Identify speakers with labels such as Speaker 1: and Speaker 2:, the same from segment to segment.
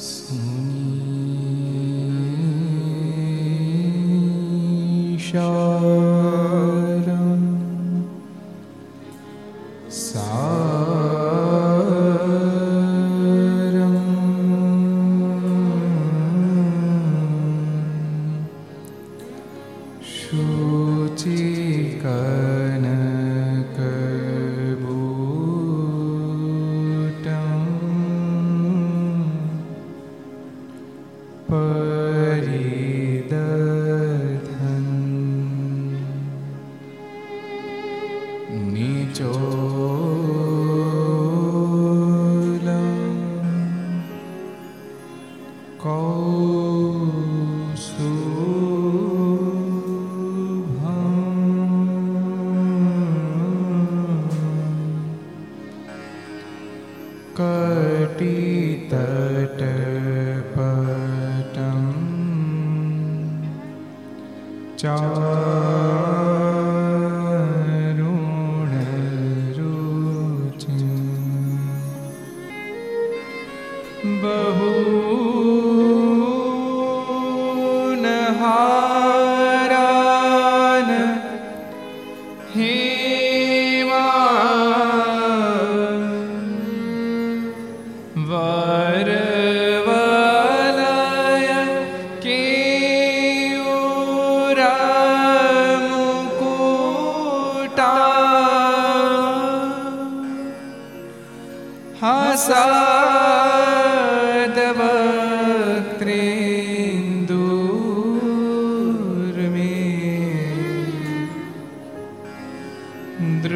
Speaker 1: そうに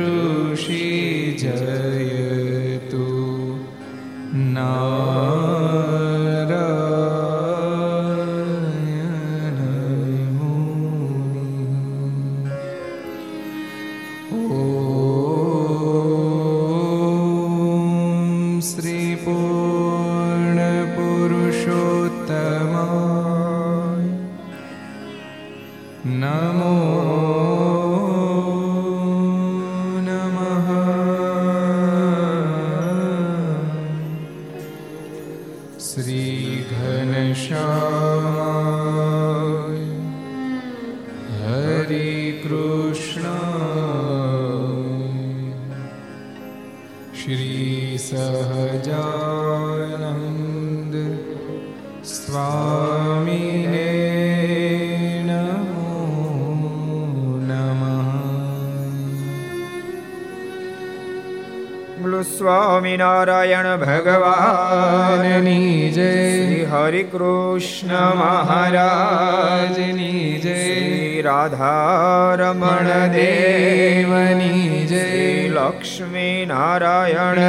Speaker 1: સ્વામિનારાયણ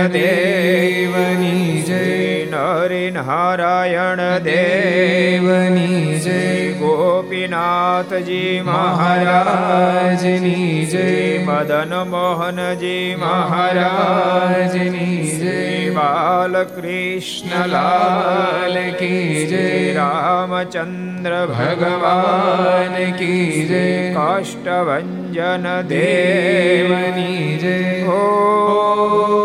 Speaker 1: દેવની જય નરે નારાયણ દેવની જય, ગોપીનાથજી મહારાજની જય, મદન મોહનજી મહારાજની જય, બાલકૃષ્ણલાલ કી જય, રામચંદ્ર ભગવાન કી જય કાષ્ટભન દેવની જય. ઓ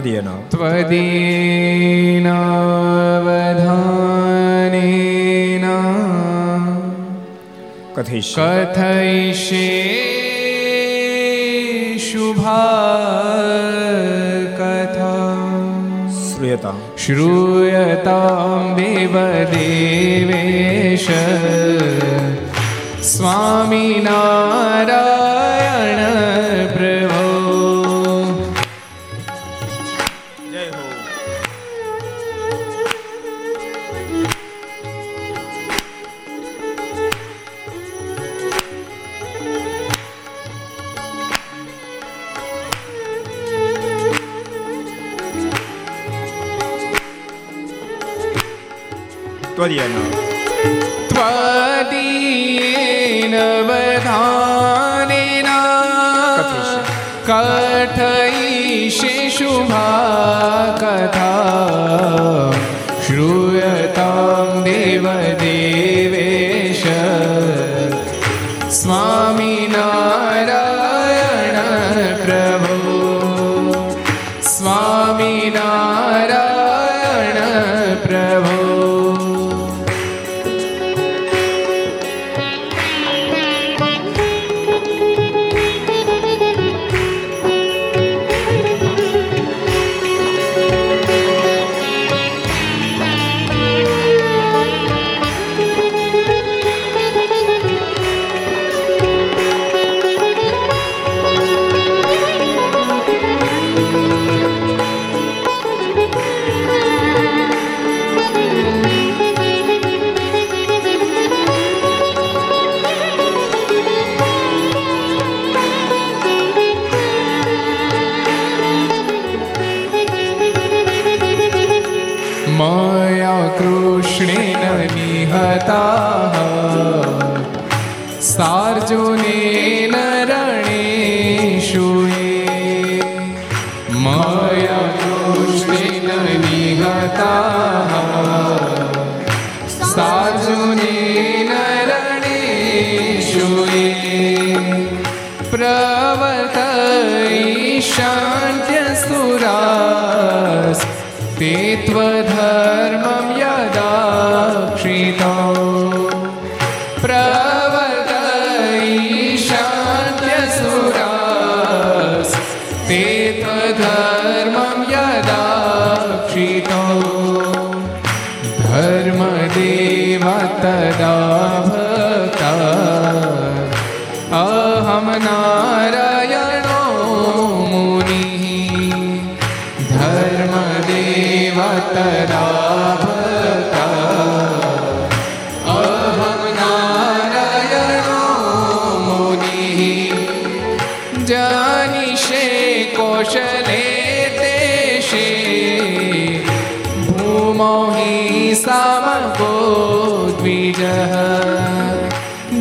Speaker 2: ત્વદીયન
Speaker 1: ત્વદીનવધાનેન
Speaker 2: કથયિષ્ય
Speaker 1: કથયિષ્ये શુભા કથા
Speaker 2: શ્રૂયતા
Speaker 1: શ્રૂયતામ સ્વામી સ્વામિનારાયણ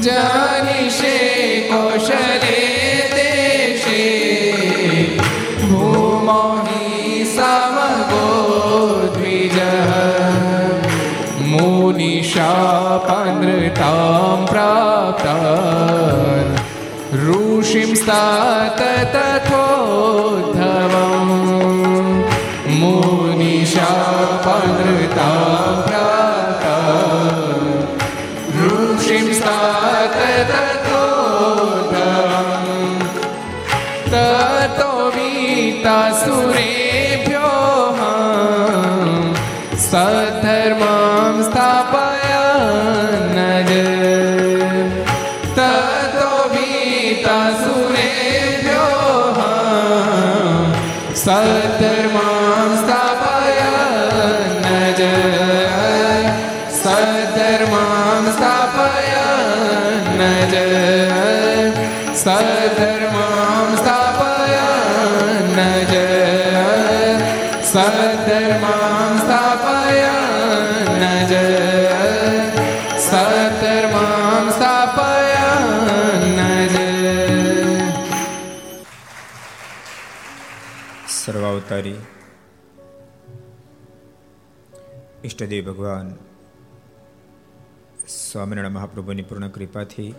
Speaker 1: जानिषे कौशले देशे भूमौ हि सामगो द्विजः मुनिशापनृतां प्राप्तान् ऋषिं स्तात तथोद्धवम्
Speaker 2: ઈષ્ટદેવ ભગવાન સ્વામિનારાયણ મહાપ્રભુની પૂર્ણ કૃપાથી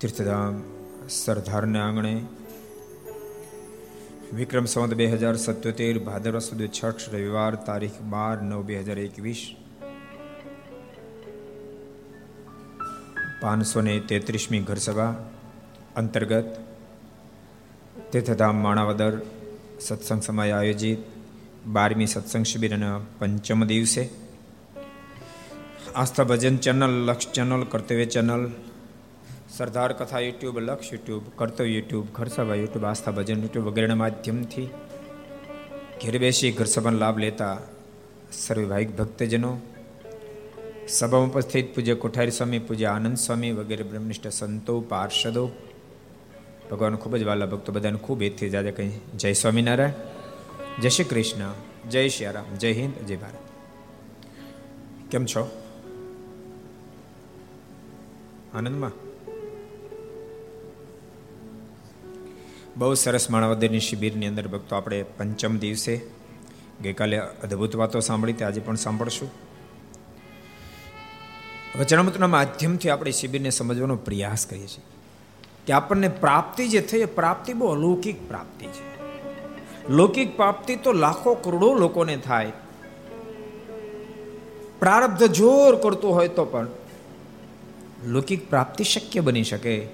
Speaker 2: તીર્થધામ સરદારને આંગણે વિક્રમ સંવત બે હજાર સત્યોતેર, ભાદરવા સુદ છઠ રવિવાર તારીખ બાર નવ બે હજાર એકવીસ, પાંચસો ને તેત્રીસમી ઘરસભા અંતર્ગત તીર્થધામ માણાવદર સત્સંગ સમય આયોજિત બારમી સત્સંગ શિબિરના પંચમ દિવસે. Aastha Bhajan channel, Laksh channel, Kartavya channel, Sardar Katha YouTube, Laksh YouTube, Kartavya YouTube Gharsabha YouTube, Aastha Bhajan YouTube વગેરેના માધ્યમથી ઘેર બેસી ઘરસભાનો લાભ લેતા સર્વેભાઈક ભક્તજનો, સભામાં ઉપસ્થિત પૂજ્ય કોઠારી સ્વામી, પૂજ્ય આનંદ સ્વામી વગેરે બ્રહ્મનિષ્ઠ સંતો, પાર્ષદો ભગવાન ખૂબ જ વાલા ભક્તો બધાને ખૂબ એથી જાજે કહી જય સ્વામિનારાયણ. જય શ્રી કૃષ્ણ. જય શ્રી રામ. જય હિન્દ. જય ભારત. કેમ છો? આનંદમાં? બહુ સરસ માણાવદરની શિબિરની અંદર ભક્તો આપણે પંચમ દિવસે ગઈકાલે અદ્ભુત વાતો સાંભળી તે આજે પણ સાંભળશું. વચનામૃતના માધ્યમથી આપણે શિબિરને સમજવાનો પ્રયાસ કરીએ છીએ. કે આપણને પ્રાપ્તિ જે થઈ એ પ્રાપ્તિ બહુ અલૌકિક પ્રાપ્તિ છે. લૌકિક પ્રાપ્તિ તો લાખો કરોડો લોકોને થાય. પ્રારબ્ધ જોર કરતું હોય તો પણ લૌકિક પ્રાપ્તિ શક્ય બની શકે.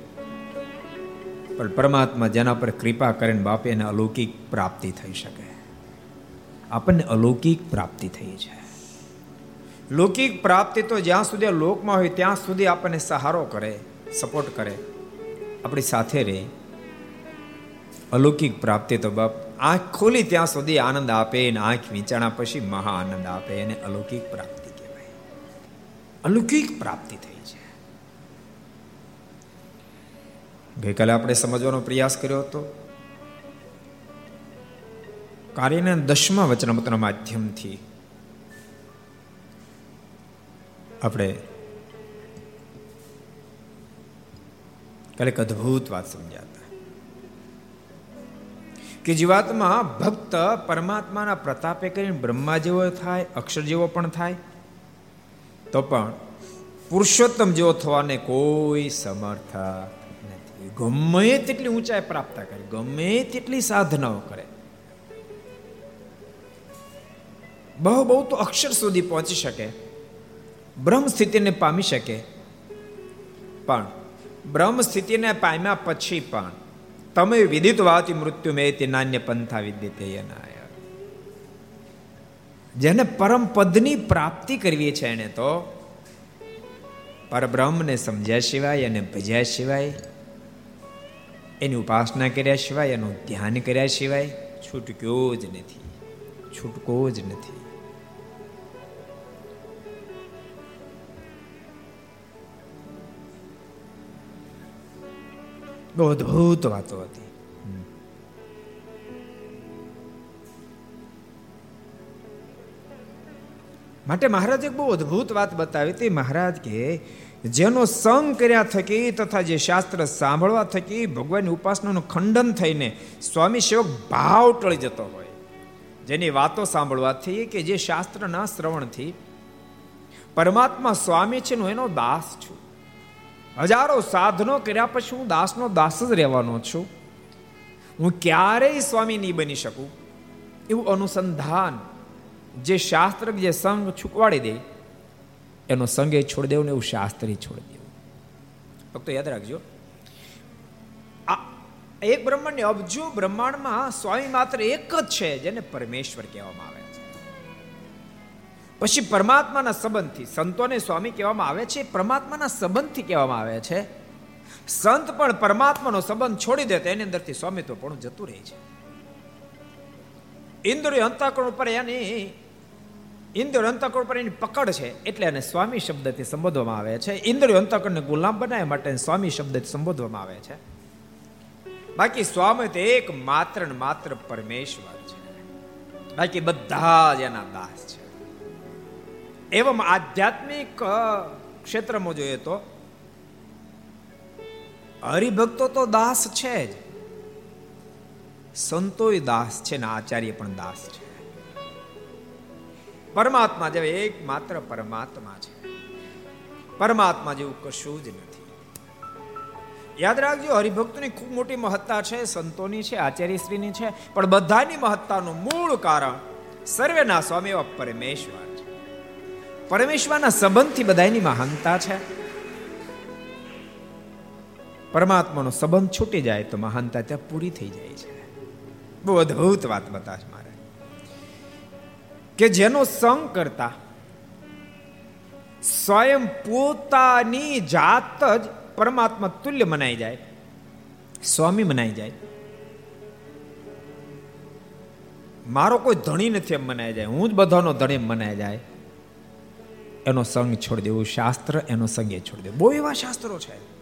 Speaker 2: પણ પરમાત્મા જેના પર કૃપા કરીને બાપે એને અલૌકિક પ્રાપ્તિ થઈ શકે. આપણને અલૌકિક પ્રાપ્તિ થઈ છે. લૌકિક પ્રાપ્તિ તો જ્યાં સુધી લોકમાં હોય ત્યાં સુધી આપણને સહારો કરે સપોર્ટ કરે. આપણી સાથે રહે અલૌકિક પ્રાપ્તિ તો બાપ આંખ ખોલી ત્યાં સુધી આનંદ આપે અને આંખ વિચાણા પછી મહા આનંદ આપે એને અલૌકિક પ્રાપ્તિ કહેવાય. અલૌકિક પ્રાપ્તિ થઈ છે. ગઈકાલે આપણે સમજવાનો પ્રયાસ કર્યો હતો. કાર્યના દસમા વચનામતના માધ્યમથી આપણે કાલે એક અદ્ભુત વાત સમજાતા. કે જીવાત્મા ભક્ત પરમાત્માના પ્રતાપે કરીને બ્રહ્મા જેવો થાય, અક્ષર જેવો પણ થાય, તો પણ પુરુષોત્તમ જેવો થવાને કોઈ સમર્થ નથી. ગમે તેટલી ઊંચાઈ પ્રાપ્ત કરે, ગમે તેટલી સાધનાઓ કરે. બહુ બહુ તો અક્ષર સુધી પહોંચી શકે, બ્રહ્મ સ્થિતિને પામી શકે, પણ બ્રહ્મ સ્થિતિને પામ્યા પછી પણ તમે વિદિત વાતી મૃત્યુ મેં તે નાન્ય પંથા વિદ્યતે એનાય જેને પરમ પદની પ્રાપ્તિ કરવી છે એને તો પરબ્રહ્મને સમજ્યા સિવાય અને ભજ્યા સિવાય, એની ઉપાસના કર્યા સિવાય, એનું ધ્યાન કર્યા સિવાય છૂટક્યો જ નથી. છૂટકો જ નથી. બહુ અદભુત વાતો હતી માટે મહારાજ એક બહુ અદભુત વાત બતાવી હતી મહારાજ કે જેનો સંગ કર્યા થકી તથા જે શાસ્ત્ર સાંભળવા થકી ભગવાનની ઉપાસનાનું ખંડન થઈને સ્વામી સેવક ભાવ ટળી જતો હોય જેની વાતો સાંભળવાથી કે જે શાસ્ત્રના શ્રવણથી પરમાત્મા સ્વામી છે એનો દાસ છું હજારો સાધનો કર્યા પછી હું દાસનો દાસ જ રહેવાનો છું. હું ક્યારેય સ્વામી નહીં બની શકું. એવું અનુસંધાન જે શાસ્ત્ર જે સંઘ છુકવાડી દે, એનો સંગે છોડી દેવું ને એવું શાસ્ત્રી છોડી દેવું. ફક્ત યાદ રાખજો. આ એક બ્રહ્માંડ અબજો બ્રહ્માંડમાં સ્વામી માત્ર એક જ છે જેને પરમેશ્વર કહેવામાં આવે પછી પરમાત્માના સંબંધથી, સંતોને સ્વામી કહેવામાં આવે છે, પરમાત્માના સંબંધથી કહેવામાં આવે છે. સંત પણ પરમાત્માનો સંબંધ છોડી દે એની અંદરથી સ્વામિત્વ પણ જતું રહે છે. ઇન્દ્રિય અંતકરણ ઉપર એની ઇન્દ્રિય અંતકરણ ઉપર એની પકડ છે, એટલે એને સ્વામી શબ્દથી સંબોધવામાં આવે છે. ઇન્દ્રિય અંતકરણને ગુલામ બનાવવા માટે સ્વામી શબ્દથી સંબોધવામાં આવે છે. બાકી સ્વામી તો એક માત્ર માત્ર પરમેશ્વર છે. બાકી બધા જ એના દાસ છે. એવમ આધ્યાત્મિક ક્ષેત્રમાં જોઈએ તો હરિભક્તો તો દાસ છે જ સંતોય દાસ છે ને આચાર્ય પણ દાસ છે પરમાત્મા જેવા એક પરમાત્મા છે પરમાત્મા જેવું કશું જ નથી યાદ રાખજો હરિભક્તોની ખૂબ મોટી મહત્તા છે સંતોની છે આચાર્યશ્રીની છે પણ બધાની મહત્તાનું મૂળ કારણ, સર્વેના સ્વામી એવા પરમેશ્વર। પરમેશ્વરના સંબંધથી બધાની મહાનતા છે. પરમાત્માનો સંબંધ છૂટી જાય તો મહાનતા ત્યાં પૂરી થઈ જાય છે. બહુ અદ્ભુત વાત બતાશ મારે. કે જેનો સંગ કરતા સ્વયં પોતાની જાત જ પરમાત્મા તુલ્ય મનાઈ જાય, સ્વામી મનાઈ જાય. મારો કોઈ ધણી નથી એમ મનાઈ જાય, હું જ બધાનો ધણી મનાઈ જાય. એનો સંગ છોડી દેવું શાસ્ત્ર એનો સંગે છોડી દેવું બહુ એવા શાસ્ત્રો છે.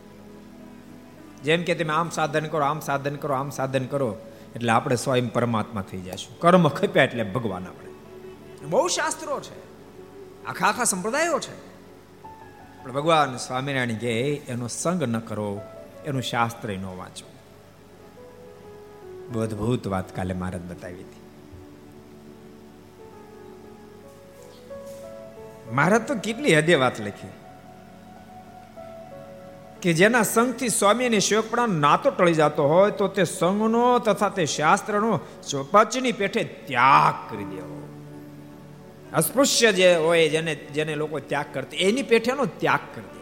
Speaker 2: જેમ કે તમે આમ સાધન કરો, આમ સાધન કરો, આમ સાધન કરો, એટલે આપણે સ્વયં પરમાત્મા થઈ જશું. કર્મ ખપ્યા એટલે ભગવાન આપણે. બહુ શાસ્ત્રો છે. આખા આખા સંપ્રદાયો છે. પણ ભગવાન સ્વામિનારાયણ કે એનો સંગ ન કરો, એનું શાસ્ત્ર ન વાંચો. અદભુત વાત કાલે મહારાજ બતાવી હતી. મહારાજ તો કેટલી હદે વાત લખી. કે જેના સંઘથી સ્વામી અને સેવકપણા નાતો ટળી જતો હોય તો તે સંઘનો તથા તે શાસ્ત્રનો ચોપાચીની પેઠે ત્યાગ કરી દેવો. અસ્પૃશ્ય જે હોય જેને જેને લોકો ત્યાગ કરતા, એની પેઠેનો ત્યાગ કરી દેવો.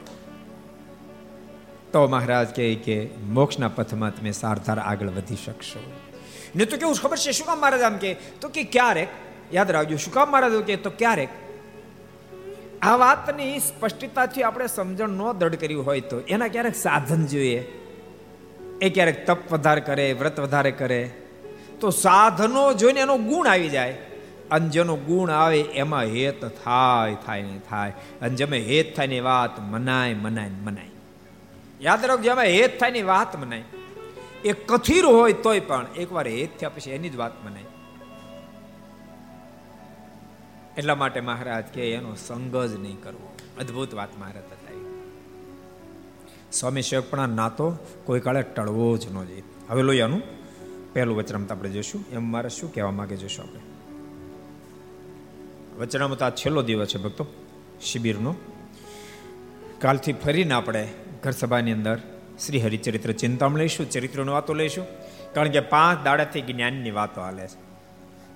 Speaker 2: તો મહારાજ કહે કે મોક્ષના પથમાં તમે સારધાર આગળ વધી શકશો. ને તો કેવું ખબર છે? શું કામ મહારાજ આમ કે તો કે ક્યારેક, યાદ રાખજો, શું કામ મહારાજ કે તો ક્યારેક આ વાતની સ્પષ્ટતાથી આપણે સમજણ ન દઢ કર્યું હોય તો એના ક્યારેક સાધન જોઈએ. એ ક્યારેક તપ વધારે કરે, વ્રત વધારે કરે. તો સાધનો જોઈને એનો ગુણ આવી જાય. અને જેનો ગુણ આવે એમાં હેત થાય થાય ને થાય. અને જેમાં હેત થાયની વાત મનાય મનાય મનાય. યાદ રાખજો અમે હેત થાયની વાત મનાય. એ કથિર હોય તોય પણ એકવાર હેત થયા પછી એની જ વાત મનાય. એટલા માટે મહારાજ કે એનો સંગ જ નહીં કરવો. અદ્ભુત વાત મહારાજ બતાવી. સ્વામી શેવકપણા નાતો કોઈ કાળે ટળવો જ ન જોઈએ. હવે લોહીયાનું પહેલું વચનામત આપણે જોશું. એમ મારે શું કહેવા માંગે જોશું આપણે? વચનામત આ છેલ્લો દિવસ છે ભક્તો, શિબિરનો. કાલથી ફરીને આપણે ઘર સભાની અંદર શ્રી હરિચરિત્ર ચિંતામાં લઈશું, ચરિત્રની વાતો લઈશું. કારણ કે પાંચ દાડાથી જ્ઞાનની વાતો હાલે છે.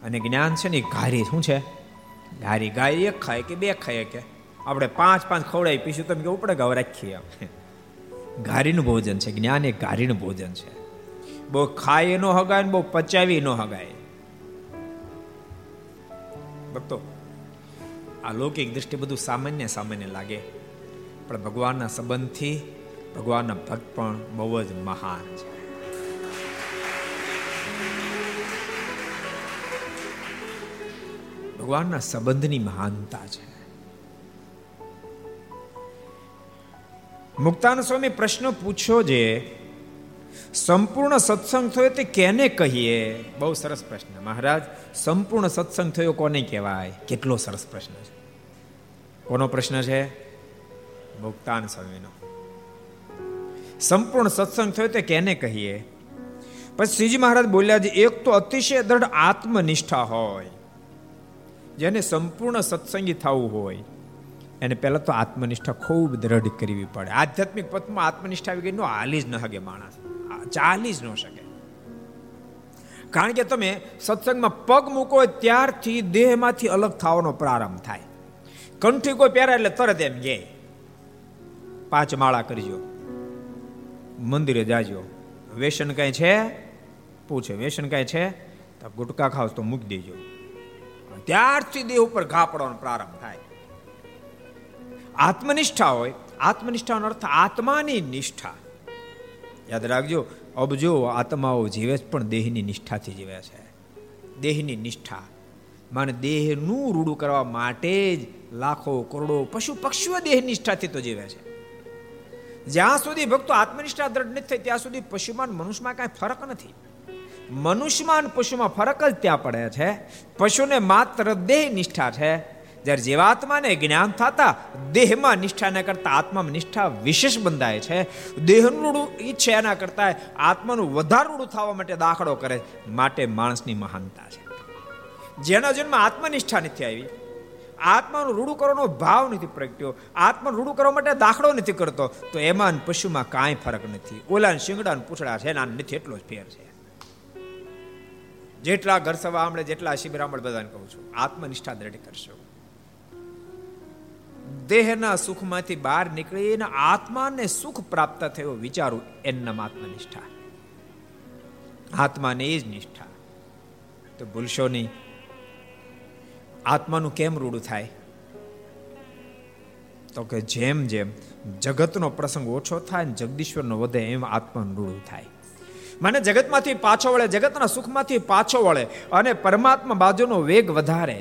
Speaker 2: અને જ્ઞાન છે ને ઘારી શું છે? હારી ગાય એક ખાય કે બે ખાય કે? આપણે પાંચ પાંચ ખવડાવી પીશું તમે કે ઉપડે ગાવ રાખીએ આપણે ઘારીનું ભોજન છે, જ્ઞાન એ ઘારીનું ભોજન છે. બહુ ખાય નો હગાય ને બહુ પચાવી નો હગાય. ભક્તો, આ લૌકિક દ્રષ્ટિ બધું સામાન્ય સામાન્ય લાગે. પણ ભગવાનના સંબંધથી ભગવાનના ભક્ત પણ બહુ જ મહાન છે. ભગવાનના સંબંધની મહાનતા છે. મુક્તાન સ્વામી પ્રશ્ન પૂછ્યો જે, સંપૂર્ણ સત્સંગ થયો તે કેને કહીએ? બહુ સરસ પ્રશ્ન. મહારાજ, સંપૂર્ણ સત્સંગ થયો કોને કહેવાય? કેટલો સરસ પ્રશ્ન છે. કોનો પ્રશ્ન છે? મુક્તાન સ્વામીનો. સંપૂર્ણ સત્સંગ થયો તે કેને કહીએ? પછી શ્રીજી મહારાજ બોલ્યા છે એક તો અતિશય દ્રઢ આત્મનિષ્ઠા હોય. જેને સંપૂર્ણ સત્સંગી થવું હોય, એને પહેલાં તો આત્મનિષ્ઠા ખૂબ દ્રઢ કરવી પડે. આધ્યાત્મિક પથમાં આત્મનિષ્ઠા આવી ગઈ નો હાલી જ ન શકે માણસ. ચાલી જ ન શકે. કારણ કે તમે સત્સંગમાં પગ મૂકો ત્યારથી દેહમાંથી અલગ થવાનો પ્રારંભ થાય. કંઠી કોઈ પહેરા એટલે તરત એમ ગે પાંચ માળા કરજો. મંદિરે જાજો. વેસન કઈ છે? પૂછે, વેસન કઈ છે? તો ગુટકા ખાવ તો મૂકી દેજો. ત્યારથી દેહ ઉપર ઘા પડવાનો પ્રારંભ થાય. આત્મનિષ્ઠા હોય, આત્મનિષ્ઠાનો અર્થ આત્માની નિષ્ઠા. યાદ રાખજો અબજો આત્માઓ જીવે છે, પણ દેહની નિષ્ઠાથી જીવે છે. દેહની નિષ્ઠા. માને દેહનું રૂડું કરવા માટે જ લાખો, કરોડો પશુ પક્ષીઓ દેહ નિષ્ઠાથી તો જીવે છે. જ્યાં સુધી ભક્તો આત્મનિષ્ઠા દ્રઢ નથી થઈ ત્યાં સુધી પશુમાન મનુષ્યમાં કાંઈ ફરક નથી. મનુષ્યમાન પશુમાં ફરક જ ત્યાં પડે છે. પશુને માત્ર દેહ નિષ્ઠા છે. જ્યારે જીવાત્માને જ્ઞાન થતા દેહમાં નિષ્ઠાને કરતા આત્મામાં નિષ્ઠા વિશેષ બંધાય છે. દેહનું ઈચ્છે એના કરતા આત્માનું વધારું થવા માટે દાખલો કરે માટે માણસની મહાનતા છે. જેના જન્મ આત્મનિષ્ઠા નથી આવી. આત્માનું રૂડું કરવાનો ભાવ નથી પ્રગટ્યો. આત્મા રૂડું કરવા માટે દાખલો નથી કરતો. તો એમાં પશુમાં કાંઈ ફરક નથી. ઓલા શિંગડા પૂછડા છે, એના નથી, એટલો જ ફેર છે. જેટલા ઘર સભા આમળે જેટલા શિબિર આમળે બધાને કહું છું, આત્મનિષ્ઠા દ્રઢ કરશો. દેહના સુખમાંથી બહાર નીકળીને આત્માને સુખ પ્રાપ્ત થયો વિચારું એમના આત્મનિષ્ઠા. આત્માને એ જ નિષ્ઠા. તો ભૂલશો નહીં. આત્માનું કેમ રૂડું થાય? તો કે જેમ જેમ જગતનો પ્રસંગ ઓછો થાય ને જગદીશ્વરનો વધે, એમ આત્માનું રૂડું થાય. મને જગતમાંથી પાછો વળે, જગતના સુખમાંથી પાછો વળે અને પરમાત્મા બાજુનો વેગ વધારે.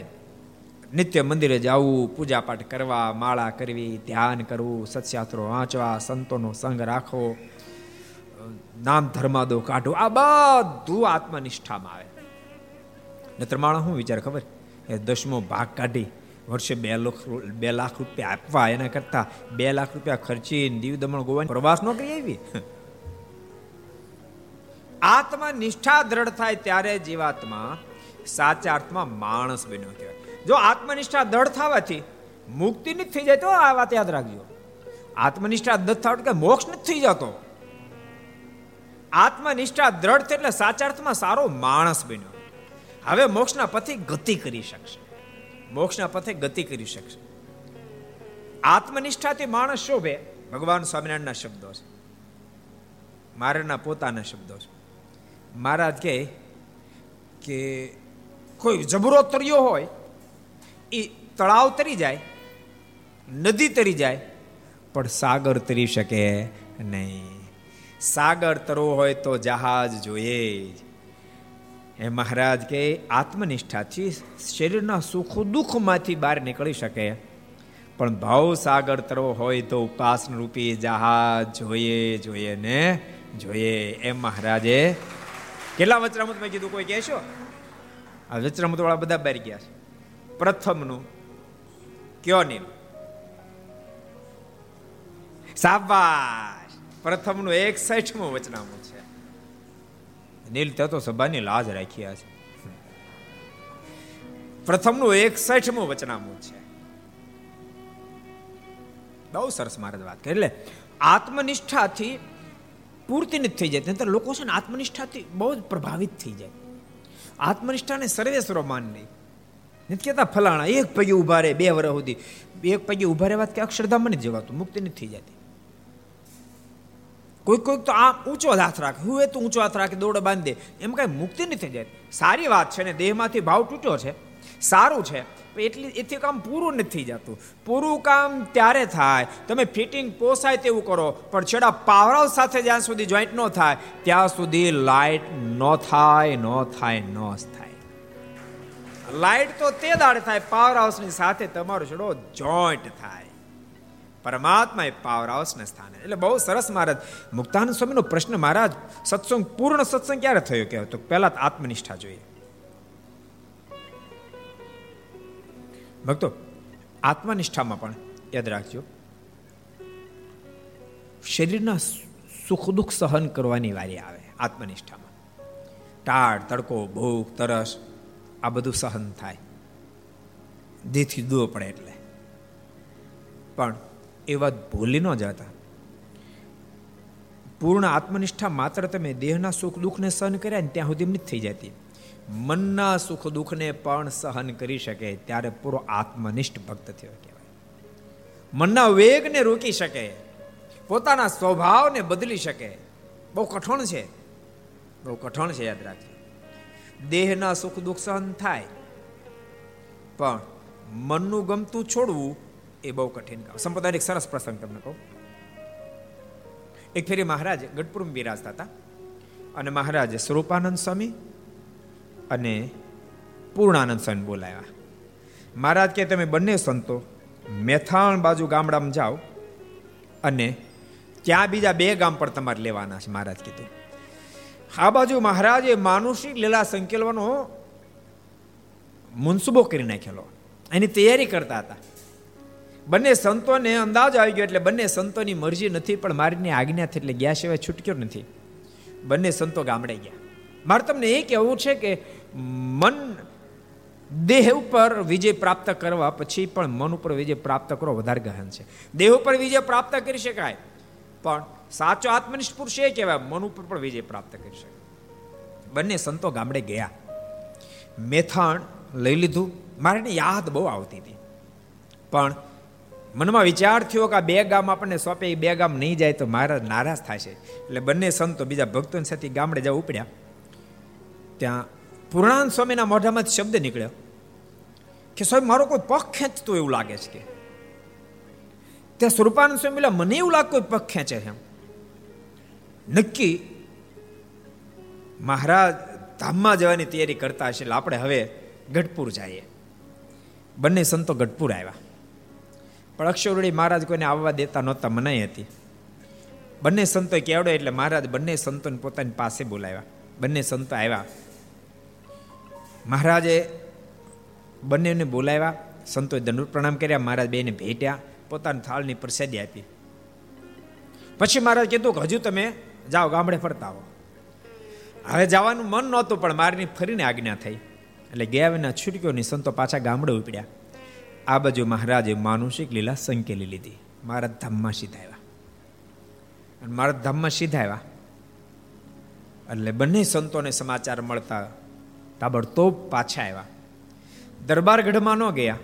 Speaker 2: નિત્ય મંદિરે જવું પૂજા પાઠ કરવા, માળા કરવી, ધ્યાન કરવું, સત્શાસ્ત્રો વાંચવા, સંતોનો સંગ રાખવો, નામ ધર્માદો કાઢો, આ બધું આત્મનિષ્ઠામાં આવે. નતર માણસ શું વિચાર ખબર? એ દસમો ભાગ કાઢી, વર્ષે બે લાખ બે લાખ રૂપિયા આપવા એના કરતા બે લાખ રૂપિયા ખર્ચી દીવ દમણ ગોવા પ્રવાસ ન કરી આવી? આત્મા નિષ્ઠા દ્રઢ થાય ત્યારે જીવાત્મા સાચા અર્થમાં માણસ બન્યો કહેવાય. જો આત્મનિષ્ઠા દ્રઢ થવાથી મુક્તિ નથી થઈ જાય તો આ વાત યાદ રાખજો. આત્મનિષ્ઠા દ્રઢ થવા કે મોક્ષ નથી થઈ જતો. આત્મનિષ્ઠા દ્રઢ થઈ એટલે સાચા અર્થમાં સારો માણસ બન્યો. હવે મોક્ષના પથે ગતિ કરી શકશે. મોક્ષના પથે ગતિ કરી શકશે. આત્મનિષ્ઠાથી માણસ શોભે. ભગવાન સ્વામિનારાયણના શબ્દો છે. મારાના પોતાના શબ્દો છે. મહારાજ કહે કે કોઈ જબરો તર્યો હોય એ તળાવ તરી જાય, નદી તરી જાય, પણ સાગર તરી શકે નહીં. સાગર તરવો હોય તો જહાજ જોઈએ એ મહારાજ કે આત્મનિષ્ઠાથી શરીરના સુખ દુઃખમાંથી બહાર નીકળી શકે. પણ ભાવ સાગર તરવો હોય તો ઉપાસન રૂપી જહાજ જોઈએ જોઈએ ને, જોઈએ. એમ મહારાજે કેટલા વચરામૃત મેં કીધું કોઈ કહેશો? આ વચરામૃત વાળા બધા બહાર ગયા છે. પ્રથમનું કયો નિયમ? સાબાશ પ્રથમનું એકસઠમું વચનામું છે. નીલ, તે સભાની લાજ રાખ્યા છે. પ્રથમનું એકસઠમું વચનામું છે. બહુ સરસ મહારાજ વાત કરી એટલે આત્મનિષ્ઠાથી પૂર્તિ નથી થઈ જાય. નહીતર લોકો છે ને આત્મનિષ્ઠાથી બહુ જ પ્રભાવિત થઈ જાય. આત્મનિષ્ઠાને સર્વેશ્વરો માન નહીં. નથી કહેતા ફલાણા, એક પગે ઊભા રહે બે વર્ષ સુધી. એક પગે ઊભા રહેવા કે અક્ષરધામ જ જવાતું, મુક્તિ નથી થઈ જતી. કોઈક કોઈક તો આમ ઊંચો હાથ રાખે. હું એ તો ઊંચો હાથ રાખે દોડો બાંધે એમ કાંઈ મુક્તિ નથી થઈ જાય સારી વાત છે ને, દેહમાંથી ભાવ તૂટ્યો છે. સારું છે. એટલી એથી કામ પૂરું નથી જતું. પૂરું કામ ત્યારે થાય, તમે ફિટિંગ પોસાય તેવું કરો, પણ છેડા પાવરાવ સાથે જ્યાં સુધી જોઈન્ટ ન થાય, ત્યાં સુધી લાઇટ ન થાય ન થાય ન થાય. લાઇટ તો તે દાડે થાય પાવર હાઉસની સાથે તમારો છેડો જોઈન્ટ થાય. પરમાત્મા એ પાવર હાઉસને સ્થાને. એટલે બહુ સરસ મહારાજ, મુક્તાનંદ સ્વામીનો પ્રશ્ન મહારાજ, સત્સંગ, પૂર્ણ સત્સંગ ક્યારે થયો કે તો આત્મનિષ્ઠા જોઈએ. ભક્તો, આત્મનિષ્ઠામાં પણ યાદ રાખજો. શરીરના સુખ દુઃખ સહન કરવાની વારી આવે આત્મનિષ્ઠામાં. ટાળ, તડકો, ભૂખ, તરસ, આ બધું સહન થાય. દેથી દૂર પડે એટલે. પણ એ વાત ભૂલી ન જતા. પૂર્ણ આત્મનિષ્ઠા માત્ર તમે દેહના સુખ દુઃખને સહન કર્યા ને ત્યાં સુધી એમની થઈ જતી. મનના સુખ દુઃખને પણ સહન કરી શકે ત્યારે પૂરો આત્મનિષ્ઠ ભક્ત થયો કહેવાય. મનના વેગને રોકી શકે, પોતાના સ્વભાવને બદલી શકે. બહુ કઠણ છે. બહુ કઠણ છે, યાદ રાખજો. દેહના સુખ દુઃખ સહન થાય, પણ મનનું ગમતું છોડવું એ બહુ કઠિન કામ. સંપ્રદાય એક સરસ પ્રસંગ તમને કહું. એક ફેરી મહારાજ ગઢપુરમાં બિરાજતા હતા અને મહારાજ સ્વરૂપાનંદ સ્વામી અને પૂર્ણાનંદ સ્વામી બોલાવ્યા. મહારાજ કે, તમે બંને સંતો મેથાણ બાજુ ગામડામાં જાઓ અને ત્યાં બીજા બે ગામ પણ તમારે લેવાના છે, મહારાજ કીધું. આ બાજુ મહારાજે માનુષિક લીલા સંકેલવાનો મુનસુબો કરી નાખેલો. એની તૈયારી કરતા હતા. બંને સંતોને અંદાજ આવી ગયો એટલે બંને સંતોની મરજી નથી, પણ મારીની આજ્ઞાથી એટલે ગયા સિવાય છૂટક્યો નથી. બંને સંતો ગામડે ગયા. મારે તમને એ કહેવું છે કે મન દેહ ઉપર વિજય પ્રાપ્ત કરવા પછી પણ મન ઉપર વિજય પ્રાપ્ત કરવો વધારે ગહન છે. દેહ ઉપર વિજય પ્રાપ્ત કરી શકાય, પણ સાચો આત્મનિષ્ઠ પુરુષ એ કહેવાય, મન ઉપર પણ વિજય પ્રાપ્ત કરી શકાય. બંને સંતો ગામડે ગયા. મેથાણ લઈ લીધું. મારે યાદ બહુ આવતી હતી. પણ મનમાં વિચાર થયો કે આ બે ગામ આપણને સોંપે, એ બે ગામ નહીં જાય તો મારા નારાજ થાય છે. એટલે બંને સંતો બીજા ભક્તોની સાથે ગામડે જવા ઉપડ્યા. ત્યાં પૂર્ણાનંદ સ્વામીના મોઢામાં શબ્દ નીકળ્યો કે સ્વામી મારો કોઈ પગ ખેંચતો એવું લાગે છે કે? ત્યાં સ્વરૂપાનંદ સ્વામી મને એવું લાગે કોઈ પગ ખેંચે છે. નક્કી મહારાજ ધામમાં જવાની તૈયારી કરતા હશે એટલે આપણે હવે ગઢપુર જઈએ. બંને સંતો ગઢપુર આવ્યા. પણ અક્ષરડી મહારાજ કોઈને આવવા દેતા નહોતા, મનાઈ હતી. બંને સંતો કેવડો એટલે મહારાજ બંને સંતોને પોતાની પાસે બોલાવ્યા. બંને સંતો આવ્યા. મહારાજે બંનેને બોલાવ્યા, સંતોએ દંડ પ્રણામ કર્યા, મહારાજ બેને ભેટ્યા, પોતાની થાળની પ્રસાદી આપી. પછી મહારાજ કીધું કે, હજુ તમે જાઓ, ગામડે ફરતા હો હવે જવાનું મન નહોતું, પણ મારની ફરીને આજ્ઞા થઈ. એટલે ગયા વિના છૂટક્યોની સંતો પાછા ગામડે ઉપડ્યા. આ બાજુ મહારાજે માનુષિક લીલા સંકેલી લીધી. મારા ધામમાં સીધા આવ્યા અને મારા ધામમાં સીધા આવ્યા એટલે બંને સંતોને સમાચાર મળતા તાબડતોબ પાછા આવ્યા. દરબાર ગઢમાં ન ગયા.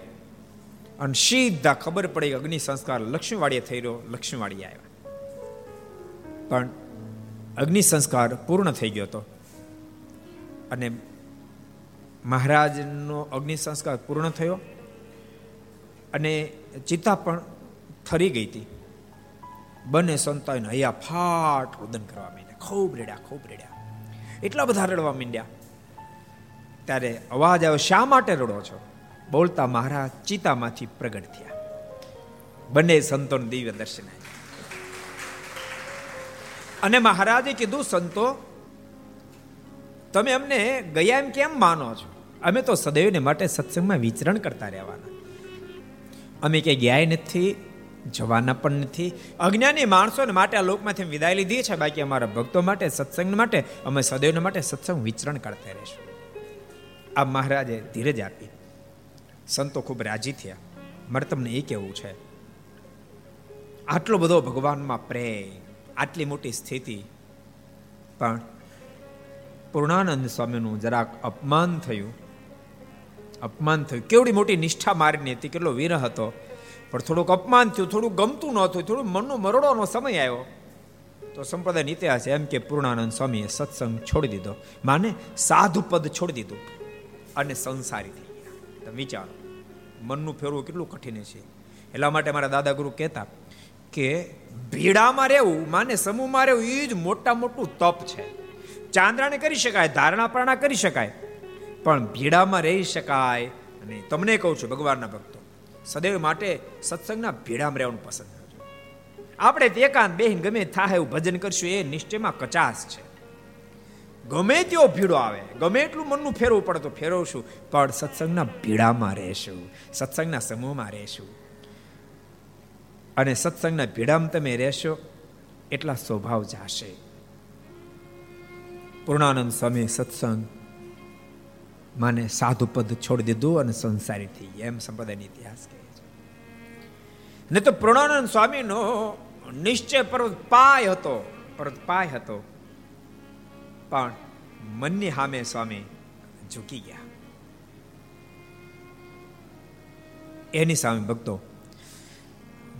Speaker 2: અને સીધા ખબર પડી કે અગ્નિ સંસ્કાર લક્ષ્મીવાડીએ થઈ રહ્યો લક્ષ્મીવાડીએ આવ્યા. પણ અગ્નિ સંસ્કાર પૂર્ણ થઈ ગયો હતો. અને મહારાજનો અગ્નિ સંસ્કાર પૂર્ણ થયો અને ચિતા પણ થરી ગઈ હતી. બંને સંતોને હૈયા ફાટ રુદન કરવા માંડ્યા. ખૂબ રેડ્યા ખૂબ રેડ્યા. એટલા બધા રડવા માંડ્યા. ત્યારે અવાજ આવ્યો, શા માટે રડો છો? બોલતા મહારાજ ચિતામાંથી પ્રગટ થયા. બંને સંતોને દિવ્ય દર્શન અને મહારાજે કીધું, સંતો, તમે અમને ગયા એમ કેમ માનો છો? અમે તો સદૈવને માટે સત્સંગમાં વિચરણ કરતા રહેવાના. અમે ક્યાંય ગયા નથી, જવાના પણ નથી. અજ્ઞાની માણસોને માટે આ લોકમાંથી વિદાય લીધી છે. બાકી અમારા ભક્તો માટે સત્સંગ માટે, અમે સદૈવને માટે સત્સંગ વિચરણ કરતા રહીશું. આ મહારાજે ધીરજ આપી. સંતો ખૂબ રાજી થયા. મારે તમને એ કહેવું છે. આટલો બધો ભગવાનમાં પ્રેમ, આટલી મોટી સ્થિતિ, પણ પૂર્ણાનંદ સ્વામીનું જરાક અપમાન થયું. અપમાન થયું. કેવડી મોટી નિષ્ઠા મારીની હતી, કેટલો વિરહ હતો. પણ થોડુંક અપમાન થયું, થોડું ગમતું નહોતું થોડું મનનો મરડોનો સમય આવ્યો. તો સંપ્રદાય ઇતિહાસ એમ કે પૂર્ણાનંદ સ્વામીએ સત્સંગ છોડી દીધો. માને સાધુ પદ છોડી દીધું. અને સંસારી થઈ ગયા. તમે વિચારો, મનનું ફેરવું કેટલું કઠિન છે. એટલા માટે મારા દાદા ગુરુ કહેતા કે ભીડામાં રહેવું, માને સમૂહમાં રહેવું એ જ મોટા મોટું તપ છે. ચાંદ્રાને કરી શકાય, ધારણા પ્રાણા કરી શકાય, પણ ભીડામાં રહી શકાય. અને તમને કહું છું, ભગવાનના ભક્તો, સદૈવ માટે સત્સંગના ભીડામાં રહેવાનું પસંદ કરજો. આપણે એકાંત બેહીન ગમે થાય એવું ભજન કરશું, એ નિશ્ચયમાં કચાસ છે. ગમે તેવો ભીડો આવે, ગમે એટલું મનનું ફેરવું પડે તો ફેરવશું, પણ સત્સંગના ભીડામાં રહેશું, સત્સંગના સમૂહમાં રહેશું. અને સત્સંગના ભીડામાં તમે રહેશો, એટલા સ્વભાવ જાશે. પૂર્ણાનંદ સ્વામી સત્સંગ માને સાધુ પદ છોડી દીધું અને સંસારી થઈ એમ સંપ્રદાયનો ઇતિહાસ કહે છે. ને તો પૂર્ણાનંદ સ્વામીનો નિશ્ચય પર્વત પાય હતો, પર્વત પાય હતો. પણ મનની સામે સ્વામી ઝૂકી ગયા. એની સામે ભક્તો,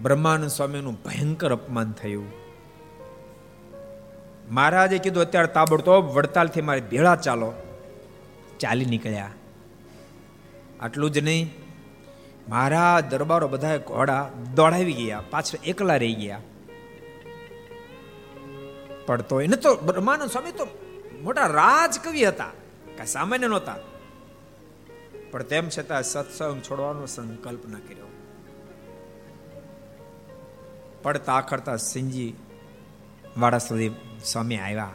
Speaker 2: બ્રહ્માનંદ સ્વામીનું ભયંકર અપમાન થયું. મહારાજે કીધું, અત્યારે તાબડતોબ વડતાલથી મારે ભેળા ચાલો. ચાલી નીકળ્યા. આટલું જ નહીં મારા દરબારો બધા ઘોડા દોડાવી ગયા, પાછળ એકલા રહી ગયા. પડતો એને તો બ્રહ્માનંદ સ્વામી તો મોટા રાજકવિ હતા. કઈ સામાન્ય નહોતા. પણ તેમ છતાં સત્સંગ છોડવાનો સંકલ્પ ન કર્યો. પડતા આખડતા સિંજી વાડા સુધી સ્વામી આવ્યા.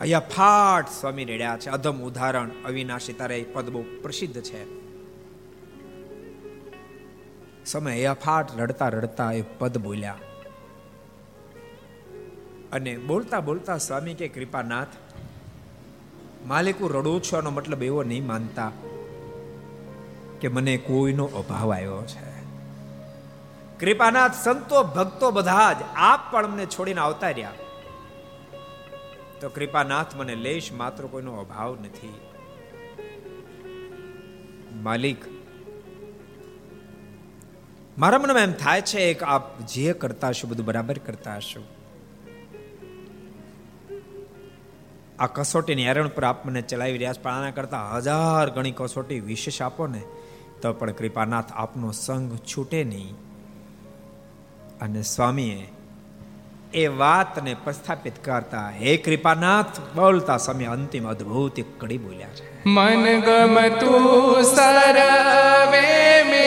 Speaker 2: અહીંયા ફાટ સ્વામી રેડ્યા છે. અધમ ઉદાહરણ અવિનાશી તારે પદ બહુ પ્રસિદ્ધ છે. સમય ફાટ રડતા રડતા એ પદ બોલ્યા. અને બોલતા બોલતા સ્વામી કે, કૃપાનાથ, માલિક રડું છું આનો મતલબ એવો નહીં માનતા કે મને કોઈનો અભાવ આવ્યો છે. કૃપાનાથ, સંતો, ભક્તો બધા જ આપ પણ અમને છોડીને આવતા રહ્યા. તો કૃપાનાથ, મને લેશ માત્ર કોઈનો અભાવ નથી. માલિક, મારા મનમાં એમ થાય છે કે આપ જે કરતા હશો બધું બરાબર કરતા હશો. આ કસોટીની હેરણ પર આપ ચલાવી રહ્યા પણ આના કરતાં હજાર ગણી કસોટી વિશેષ આપો ને, તો પણ કૃપાનાથ આપનો સંગ છૂટે નહીં. અને સ્વામીએ એ વાતને પ્રસ્થાપિત કરતા હે કૃપાનાથ, બોલતા સમય અંતિમ અદ્ભુત કડી બોલ્યા છે.
Speaker 1: મન ગમતું સરવે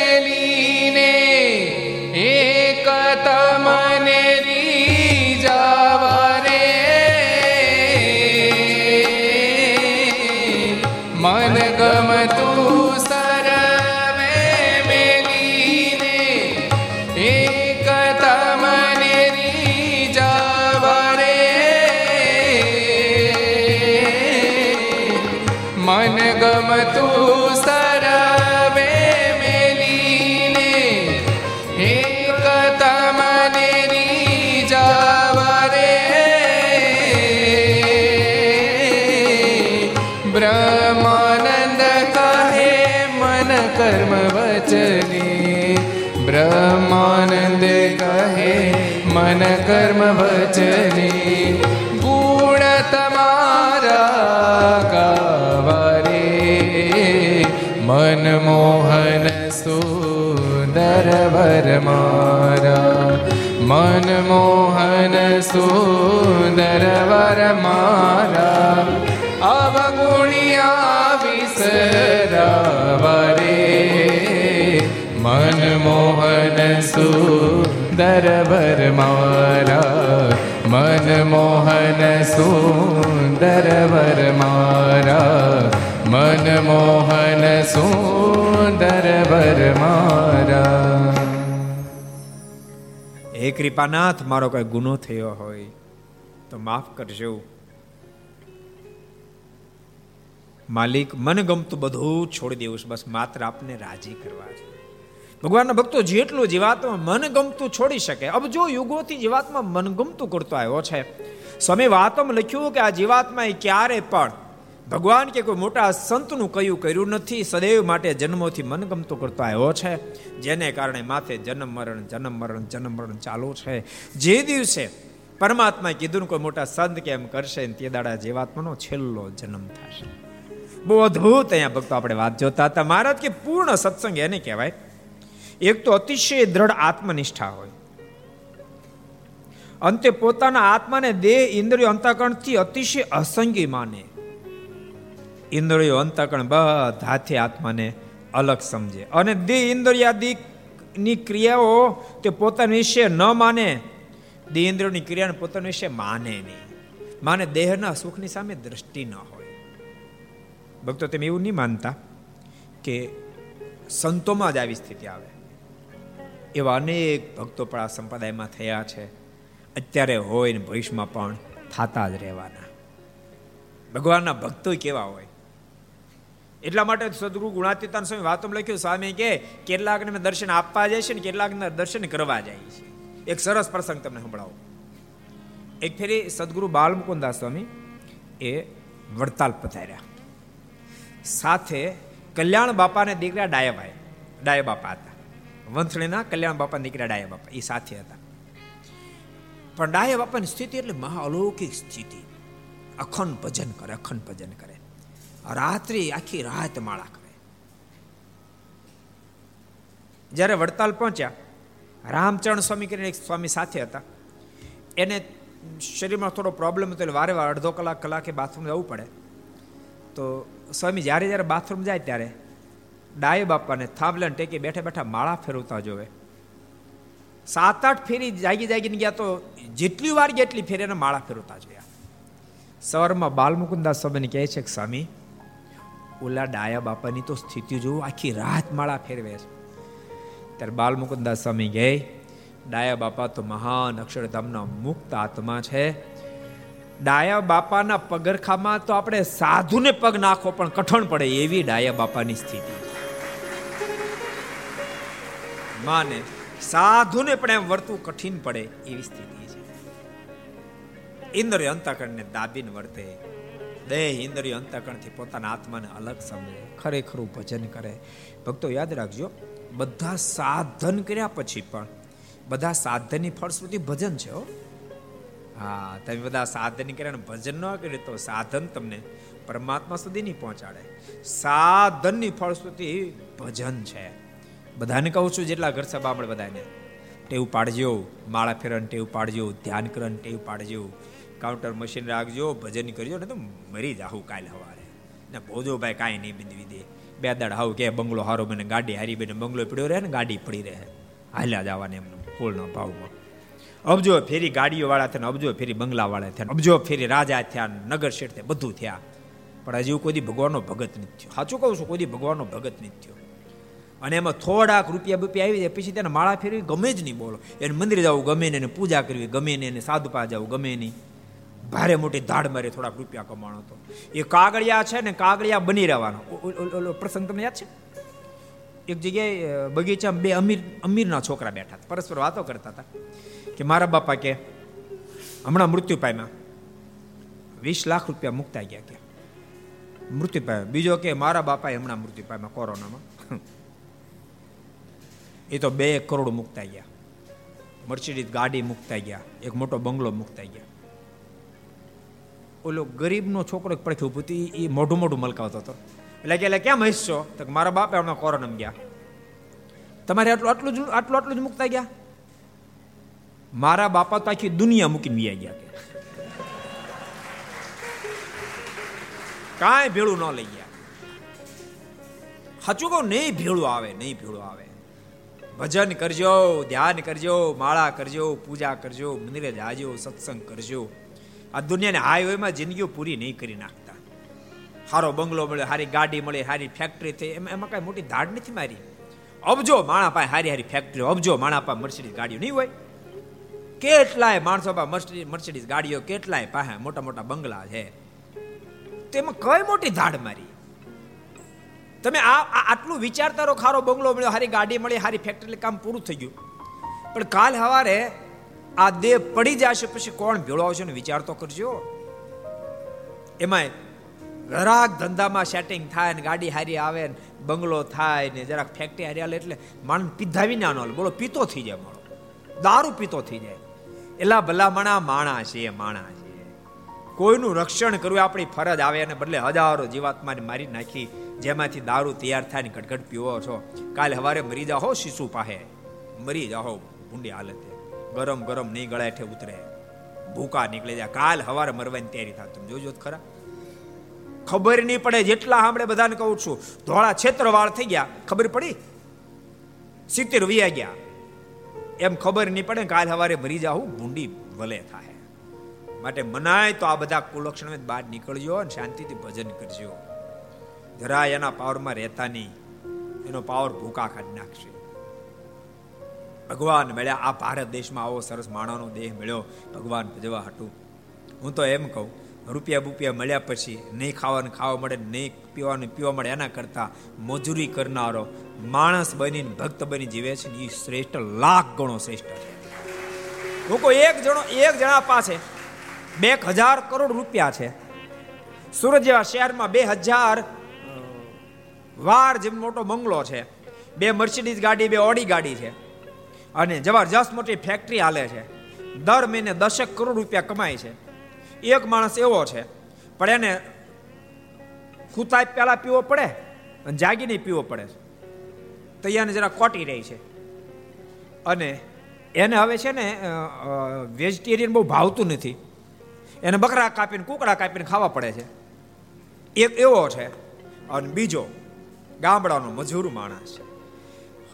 Speaker 1: કર્મ વચને, ગુણ તમારા ગાવરે. મનમોહન સુંદર વર મારા. મનમોહન સુંદર વર મારા. અવગુણિયા વિસરાવરે. મનમોહન સુંદર વર મારા મનમોહન સુંદર મારા મનમોહન સુંદર મારા
Speaker 2: હે કૃપાનાથ, મારો કોઈ ગુનો થયો હોય, તો માફ કરજો. માલિક મન ગમતું બધું છોડી દેવું બસ માત્ર આપને રાજી કરવા છે. ભગવાનના ભક્તો જેટલું જીવાત્મા મન ગમતું છોડી શકે, અબ જો યુગોથી જીવાત્મા મન ગમતું કરતો આવ્યો છે. સ્વામી વાતમાં લખ્યું કે આ જીવાત્માએ ક્યારે પણ ભગવાન કે કોઈ મોટા સંતનું કયું કર્યું નથી, સદૈવ માટે જન્મોથી મનગમતો કરતો આવ્યો છે. જેને કારણે માથે જન્મ મરણ જન્મ મરણ જન્મ મરણ ચાલુ છે. જે દિવસે પરમાત્માએ કીધું કોઈ મોટા સંત કે એમ કરશે તે દાડા જીવાત્માનો છેલ્લો જન્મ થશે. બહુ અદ્ભુત અહીંયા ભક્તો આપણે વાત જોતા હતા. મહારાજ કે પૂર્ણ સત્સંગ એને કહેવાય. એક તો અતિશય દ્રઢ આત્મનિષ્ઠા હોય. અંતે પોતાના આત્માને દેહ ઇન્દ્રિયો અંતકરણથી અતિશય અસંગી માને. ઇન્દ્રિયો અંતકરણ બધાથી આત્માને અલગ સમજે. અને દેહ ઇન્દ્રિયાદિની ક્રિયાઓ તે પોતાના વિશે ન માને. દેહ ઇન્દ્રિયોની ક્રિયાને પોતાના વિશે માને નહીં. માને દેહના સુખની સામે દ્રષ્ટિ ન હોય. ભક્તો, તમે એવું નહીં માનતા કે સંતોમાં જ આવી સ્થિતિ આવે. એવા અનેક ભક્તો પણ આ સંપ્રદાયમાં થયા છે. અત્યારે હોય ને ભવિષ્યમાં પણ થતા જ રહેવાના. ભગવાનના ભક્તો કેવા હોય? એટલા માટે સદગુરુ ગુણાતીતાન સ્વામી વાતો લખ્યું, સ્વામી, કે કેટલાકને મેં દર્શન આપવા જાય છે ને કેટલાકને દર્શન કરવા જાય છે. એક સરસ પ્રસંગ તમને સંભળાવો. એક ફેરી સદગુરુ બાલમુકુદાસ સ્વામી એ વડતાલ પધાર્યા. સાથે કલ્યાણ બાપાને દીકરા ડાયાભાઈ ડાયા બાપા હતા વંથળીના કલ્યાણ બાપા નીકળ્યા ડાયા બાપા. એ સાથે હતા. પણ ડાયા બાપાની સ્થિતિ એટલે મહા અલૌકિક સ્થિતિ. અખંડ ભજન કરે, અખંડ ભજન કરે. રાત્રિ આખી રાત માળા કરે. જ્યારે વડતાલ પહોંચ્યા, રામચરણ સ્વામી કરીને એક સ્વામી સાથે હતા. એને શરીરમાં થોડો પ્રોબ્લેમ હતો એટલે વારે વાર અડધો કલાક, કલાકે બાથરૂમ જવું પડે. તો સ્વામી જ્યારે જ્યારે બાથરૂમ જાય ત્યારે ડાય બાપાને થાંભલે ટેકી બેઠા બેઠા માળા ફેરવતા જોવે. સાત આઠ ફેરી જાગી જાગીને ગયા તો જેટલી વાર ગયા એટલી ફેરી એને માળા ફેરવતા જોયા. સવારમાં બાલમુકુદાસ સ્વામીને કહે છે કે, સ્વામી, ઓલા ડાયા બાપાની તો સ્થિતિ જોવું, આખી રાત માળા ફેરવે છે. ત્યારે બાલમુકુદાસ સ્વામી કહે, ડાયા બાપા તો મહાન અક્ષરધામના મુક્ત આત્મા છે. ડાયા બાપાના પગરખામાં તો આપણે સાધુને પગ નાખો પણ કઠણ પડે એવી ડાયા બાપાની સ્થિતિ. માને, સાધુને પણ એમ વર્તવું કઠિન પડે એવી સ્થિતિ છે. ઇન્દ્રિય અંતકરણને દાબીને વર્તે. દેહ ઇન્દ્રિય અંતકરણથી પોતાના આત્માને અલગ સમજે. ખરેખરું ભજન કરે. ભક્તો, યાદ રાખજો, બધા સાધન કર્યા પછી પણ, બધા સાધનની ફળશ્રુતિ ભજન છે હો. હા, તમે બધા સાધન કર્યા ભજન ન કરે તો સાધન તમને પરમાત્મા સુધી નહીં પહોંચાડે. સાધનની ફળશ્રુતિ ભજન છે. બધાને કહું છું, જેટલા ઘર સભા આપણે બધાને. ટેવ પાડજો, માળા ફેરન ટેવ પાડજો, ધ્યાન કરન ટેવ પાડજો. કાઉન્ટર મશીન રાખજો, ભજન કરજો ને તો મરી જાહું કાલ હવારે. ને ભોજો ભાઈ કાંઈ નહીં બિંદવી દે. બે દાડ હાવ કે બંગલો હારો બને, ગાડી હારી બને, બંગલો પડ્યો રહે ને ગાડી પડી રહે. હાલ્યા જવાને એમનું ફૂલના ભાવમાં. અબજો ફેરી ગાડીઓ વાળા થયા અબજો ફેરી બંગલા વાળા થયા અબજો ફેરી રાજા થયા નગર શેઠ થયા, બધું થયા. પણ હજી કોઈ ભગવાનનો ભગત નથી થયો. સાચું કહું છું, કોઈ ભગવાનનો ભગત નથી થયો. અને એમાં થોડાક રૂપિયા બુપિયા આવી જાય. પછી તેને માળા ફેરવી ગમે જ નહીં બોલો. એને મંદિર જવું ગમે ને એને પૂજા કરવી ગમે ને એને સાધુ પા જવું ગમે નહીં. ભારે મોટી ધાડ મારે થોડાક રૂપિયા કમાણો હતો. એ કાગળિયા છે ને કાગળિયા બની રહેવાનો. પ્રસંગ તમને યાદ છે? એક જગ્યાએ બગીચામાં બે અમીર, અમીરના છોકરા બેઠા હતા. પરસ્પર વાતો કરતા હતા કે મારા બાપા કે, હમણાં મૃત્યુ પામ્યા. વીસ લાખ રૂપિયા મુકતા ગયા કે. મૃત્યુ પામ્યા. બીજો કે, મારા બાપાએ હમણાં મૃત્યુ પામ્યા કોરોનામાં. એ તો બે કરોડ મુકતા ગયા. મર્સિડીઝ ગાડી મુકતા ગયા, એક મોટો બંગલો મુકતા ગયા. ઓલો ગરીબનો છોકરો એક પડખે ઉભું એ મોઢું મોઢું મલકાવતો હતો. એટલે કે એટલે કેમ હસશો તો મારા બાપે હમણાં કોરોનામાં ગયા. તમારે આટલું આટલું જ, આટલું આટલું જ મૂકતા ગયા? મારા બાપા તો આખી દુનિયા મૂકીને વ્યા ગયા કાંઈ ભેળું ન લઈ ગયા. સાચું કહું, નહીં ભેળું આવે, નહીં ભેળું આવે. ભજન કરજો, ધ્યાન કરજો, માળા કરજો, પૂજા કરજો, મંદિરે જાજો, સત્સંગ કરજો. આ દુનિયાને હાઈવેમાં જિંદગીઓ પૂરી નહીં કરી નાખતા. સારો બંગલો મળે સારી ગાડી મળે સારી ફેક્ટરી થઈ, એમાં એમાં કાંઈ મોટી ધાડ નથી મારી. અબજો માણા પાસે હારી હારી ફેક્ટરી અબજો માણા પાસે મર્સિડીઝ ગાડીઓ નહીં હોય. કેટલાય માણસો પાસે મર્સિડીઝ ગાડીઓ, કેટલાય પાસે મોટા મોટા બંગલા છે. તેમાં કઈ મોટી ધાડ મારી? તમે આ આટલું વિચારતા રહો, ખારો બંગલો મળ્યો, હારી ગાડી મળી, હારી ફેક્ટરી કામ પૂરું થઈ ગયું. પણ કાલ સવારે આ દેહ પડી જશે, પછી કોણ ભેળો આવશે ને વિચાર તો કરજો. એમાંય ઘરાક ધંધામાં સેટિંગ થાય ને ગાડી હારી આવે ને બંગલો થાય ને જરાક ફેક્ટરી હારી હાલે એટલે માણસ પીધાવી નો બોલો, પીતો થઈ જાય માણો. દારૂ પીતો થઈ જાય. એલા ભલામણા માણા છે માણા છે. કોઈનું રક્ષણ કરવું આપણી ફરજ આવે અને બદલે હજારો જીવાત્માને મારી નાખી. જેમાંથી દારૂ તૈયાર થાય ને ઘટઘટ પીવો છો. કાલે સવારે મરી જાઓ, શિશુ પાહે. મરી જાઓ, ભૂંડી હાલતે. ગરમ ગરમ નહીં ગળાય હેઠે ઉતરે. ભૂકા નીકળી જાય. કાલ હવારે મરવાની તૈયારી થાય. તમે જોજો ખરા. ખબર નહીં પડે જેટલા સાંભળે બધાને કહું છું. ધોળા છેતરવાળ થઈ ગયા. ખબર પડી? સિત્તેર વિયા ગયા. એમ ખબર નહીં પડે કાલ હવારે મરી જાવ ભૂંડી ભલે થાય માટે મનાય તો આ બધા કુલક્ષણ બહાર નીકળજો અને શાંતિથી ભજન કરજો. જરા એના પાવરમાં રહેતા નહીં. એનો પાવર ભૂકા કાઢી નાખશે. ભગવાન મળ્યા, આ ભારત દેશમાં આવો સરસ માણાનો દેહ મળ્યો. ભગવાન ભજવા હતું હું તો એમ કહું, રૂપિયા બુપિયા મળ્યા પછી નહીં ખાવાનું ખાવા મળે, નહીં પીવાનું પીવા મળે એના કરતાં મજૂરી કરનારો માણસ બનીને, ભક્ત બની જીવે છે એ શ્રેષ્ઠ લાખ ગણો શ્રેષ્ઠ છે. લોકો એક જણો, એક જણા પાસે બે હજાર કરોડ રૂપિયા છે. સુરત જેવા શહેરમાં બે હજાર વાર જેમ મોટો બંગલો છે, બે મર્સિડીઝ ગાડી, બે ઓડી ગાડી છે. અને જબરજસ્ત મોટી ફેક્ટરી હાલે છે. દર મહિને દસેક કરોડ રૂપિયા કમાય છે. એક માણસ એવો છે, પણ એને ખૂતા પહેલાં પીવો પડે અને જાગીને પીવો પડે તો તૈયારને જરા કોટી રહી છે. અને એને હવે છે ને વેજીટેરિયન બહુ ભાવતું નથી. એને બકરા કાપીને, કુકડા કાપીને ખાવા પડે છે. એક એવો છે, અને બીજો ગામડાનો મજૂર માણસ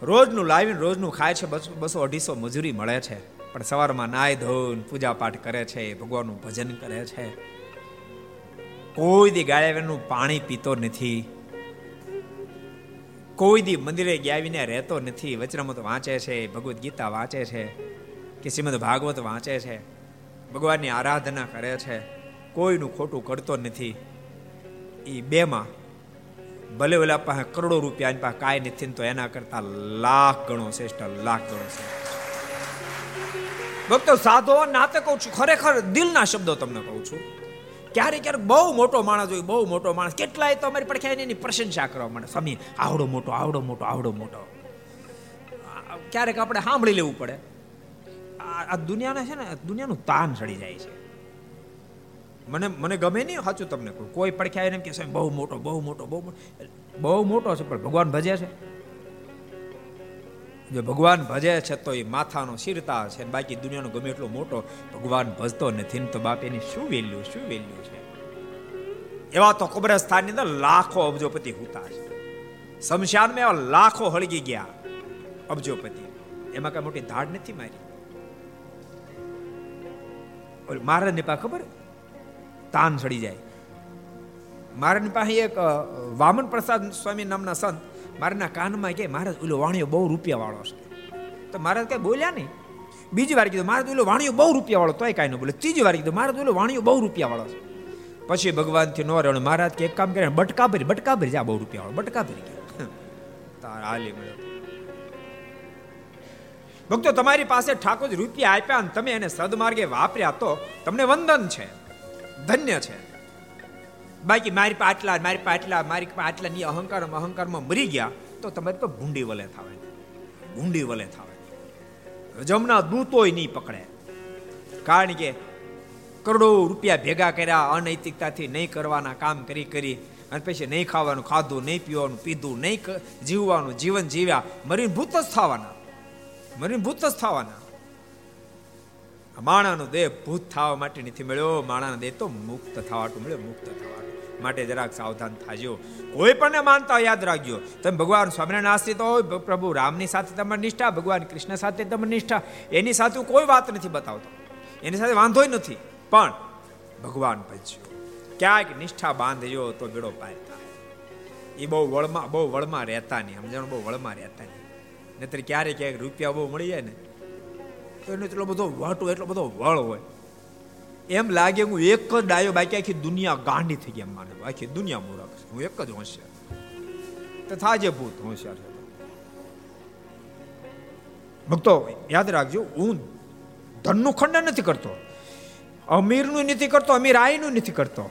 Speaker 2: રોજનું લાવીને રોજનું ખાય છે, બસો અઢીસો મજૂરી મળે છે. પણ સવારમાં નાય ધોન પૂજા પાઠ કરે છે ભગવાનનું ભજન કરે છે. કોઈ દી ગાયનું પાણી પીતો નથી. કોઈ દી મંદિરે ગાવીને રહેતો નથી. વચનામત વાંચે છે, ભગવદ્ ગીતા વાંચે છે કે શ્રીમદ ભાગવત વાંચે છે. ભગવાનની આરાધના કરે છે. કોઈનું ખોટું કરતો નથી. એ બેમાં ભલે ઓલા પાસે કરોડો રૂપિયા પાસે કાંઈ નથી તો એના કરતા લાખ ગણો શ્રેષ્ઠ, લાખ ગણો શ્રેષ્ઠ. ભક્તો સાધો નાતે કહું છું, ખરેખર દિલના શબ્દો તમને કહું છું. ક્યારેક ક્યારેક બહુ મોટો માણસ હોય, બહુ મોટો માણસ, કેટલાય તો અમારી પડખે એની પ્રશંસા કરવા માંડે. સ્વામી, આવડો મોટો આવડો મોટો આવડો મોટો. ક્યારેક આપણે સાંભળી લેવું પડે. આ દુનિયાને છે ને, દુનિયાનું તાન ચડી જાય છે. મને મને ગમે નહીં, સાચું તમને કહું. કોઈ પડખ્યા એને કે બહુ મોટો બહુ મોટો, બહુ બહુ મોટો છે, પણ ભગવાન ભજે છે. જો ભગવાન ભજે છે, તો એ માથાનો શિરતા છે બાકી દુનિયાનો ગમે એટલો મોટો, ભગવાન ભજતો નથી તો બાપ એની શું વેલ્યુ શું વેલ્યુ છે? એવા તો કબ્રસ્તાનની અંદર લાખો અબજોપતિ હુતા છે. શમશાનમાં એવા લાખો હળગી ગયા અબજોપતિ. એમાં કઈ મોટી ધાડ નથી મારી? મહારાજની નિપા ખબર? તાન ચડી જાય. મારાની પાસે એક વામન પ્રસાદ સ્વામી નામના સંત, મારાના કાનમાં કે મહારાજ, ઓલો વાણિયો બહુ રૂપિયા વાળો છે. તો મહારાજ કઈ બોલ્યા નહીં. બીજી વાર કીધું મારે તો ઓલો વાણીઓ બહુ રૂપિયા વાળો તોય કાંઈ ન બોલે. ત્રીજી વાર કીધું મારે તો ઓલો વાણીઓ બહુ રૂપિયા વાળો છે. પછી ભગવાનથી નો રહ્યો મહારાજ કે, એક કામ કરે, બટકા ભરી બટકા ભરી, જા બહુ રૂપિયા વાળો બટકા ભરી ગયા. તાર હાલી મળ્યો. ભક્તો, તમારી પાસે ઠાકોર રૂપિયા આપ્યા અને તમે એને સદમાર્ગે વાપર્યા તો તમને વંદન છે. ધન્ય છે. બાકી મારી પાસે આટલા મારી પાસે આટલા મારી પાસે આટલા ની અહંકાર અહંકારમાં મરી ગયા, તો તમારે તો ભૂંડી વલે થાવે. ભૂંડી વલે થાવે. જમના દૂતોય નહીં પકડે. કારણ કે કરોડો રૂપિયા ભેગા કર્યા, અનૈતિકતાથી નહીં કરવાના કામ કરી કરી, અને પછી નહીં ખાવાનું ખાધું, નહીં પીવાનું પીધું, નહીં જીવવાનું જીવન જીવ્યા, મરીને ભૂત જ થવાના. મરીને ભૂત જ થવાના. માણાનો દેહ ભૂત થવા માટે નથી મળ્યો. માણાનો દેહ તો મુક્ત થવાટું મળ્યો, મુક્ત થવાનું માટે જરાક સાવધાન થાજો. કોઈ પણ માનતા યાદ રાખજો. તમે ભગવાન સ્વામિનારાયણ આશ્રિત હોય પ્રભુ રામની સાથે તમારી નિષ્ઠા, ભગવાન કૃષ્ણ સાથે તમારી નિષ્ઠા. એની સાથે કોઈ વાત નથી બતાવતો. એની સાથે વાંધો નથી. પણ ભગવાન ભજ્યો. ક્યાંક નિષ્ઠા બાંધજો તો બેડો પાર થાય. એ બહુ વળમાં બહુ વળમાં રહેતા નહીં. સમજણ? બહુ વળમાં રહેતા નહીં. નહીતર ક્યારેક ક્યાંક રૂપિયા બહુ મળી જાય ને એનો એટલો બધો વાટો, એટલો બધો વળ હોય. એમ લાગે હું એક જ ડાયો બાકી આખી દુનિયા ગાંડી થઈ ગઈ એમ માને. આખી દુનિયા મૂરખ હું એક જ હોશિયાર. તો થાજે ભૂત હોશિયાર છે ભક્તો, યાદ રાખજો, હું ધનનું ખંડન નથી કરતો. અમીરનું નથી કરતો અમીર આયનું નથી કરતો.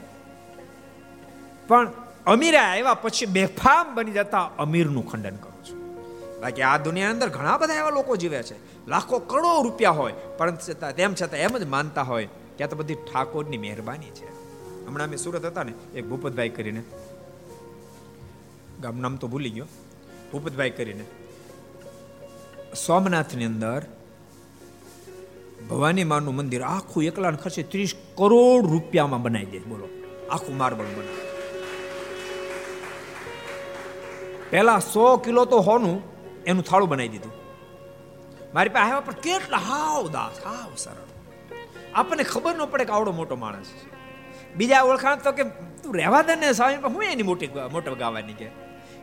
Speaker 2: પણ અમીર આવ્યા પછી બેફામ બની જતા અમીરનું ખંડન કરું છું. બાકી આ દુનિયાની અંદર ઘણા બધા એવા લોકો જીવે છે. લાખો કરોડો રૂપિયા હોય. પરંતુ છતાં, તેમ છતાં એમ જ માનતા હોય કે તો બધી ઠાકોરની મહેરબાની છે. હમણાં અમે સુરત હતા ને, એક ભૂપતભાઈ કરીને. ગામ નામ તો ભૂલી ગયો. ભૂપતભાઈ કરીને. સોમનાથની અંદર ભવાની માનું મંદિર આખું એકલાને ખર્ચે ત્રીસ કરોડ રૂપિયામાં બનાવી દે બોલો, આખું માર્બલ બનાવે. પહેલા સો કિલો તો હોનું, એનું થાળું બનાવી દીધું. મારી પાસે આવ્યા પણ કેટલા હાવ દાસ હાવ સરળ. આપણને ખબર ન પડે કે આવડો મોટો માણસ છે. બીજા ઓળખાણ તો કે તું રહેવા દે ને સ્વામી હું એની મોટી મોટો ગાવાની કે?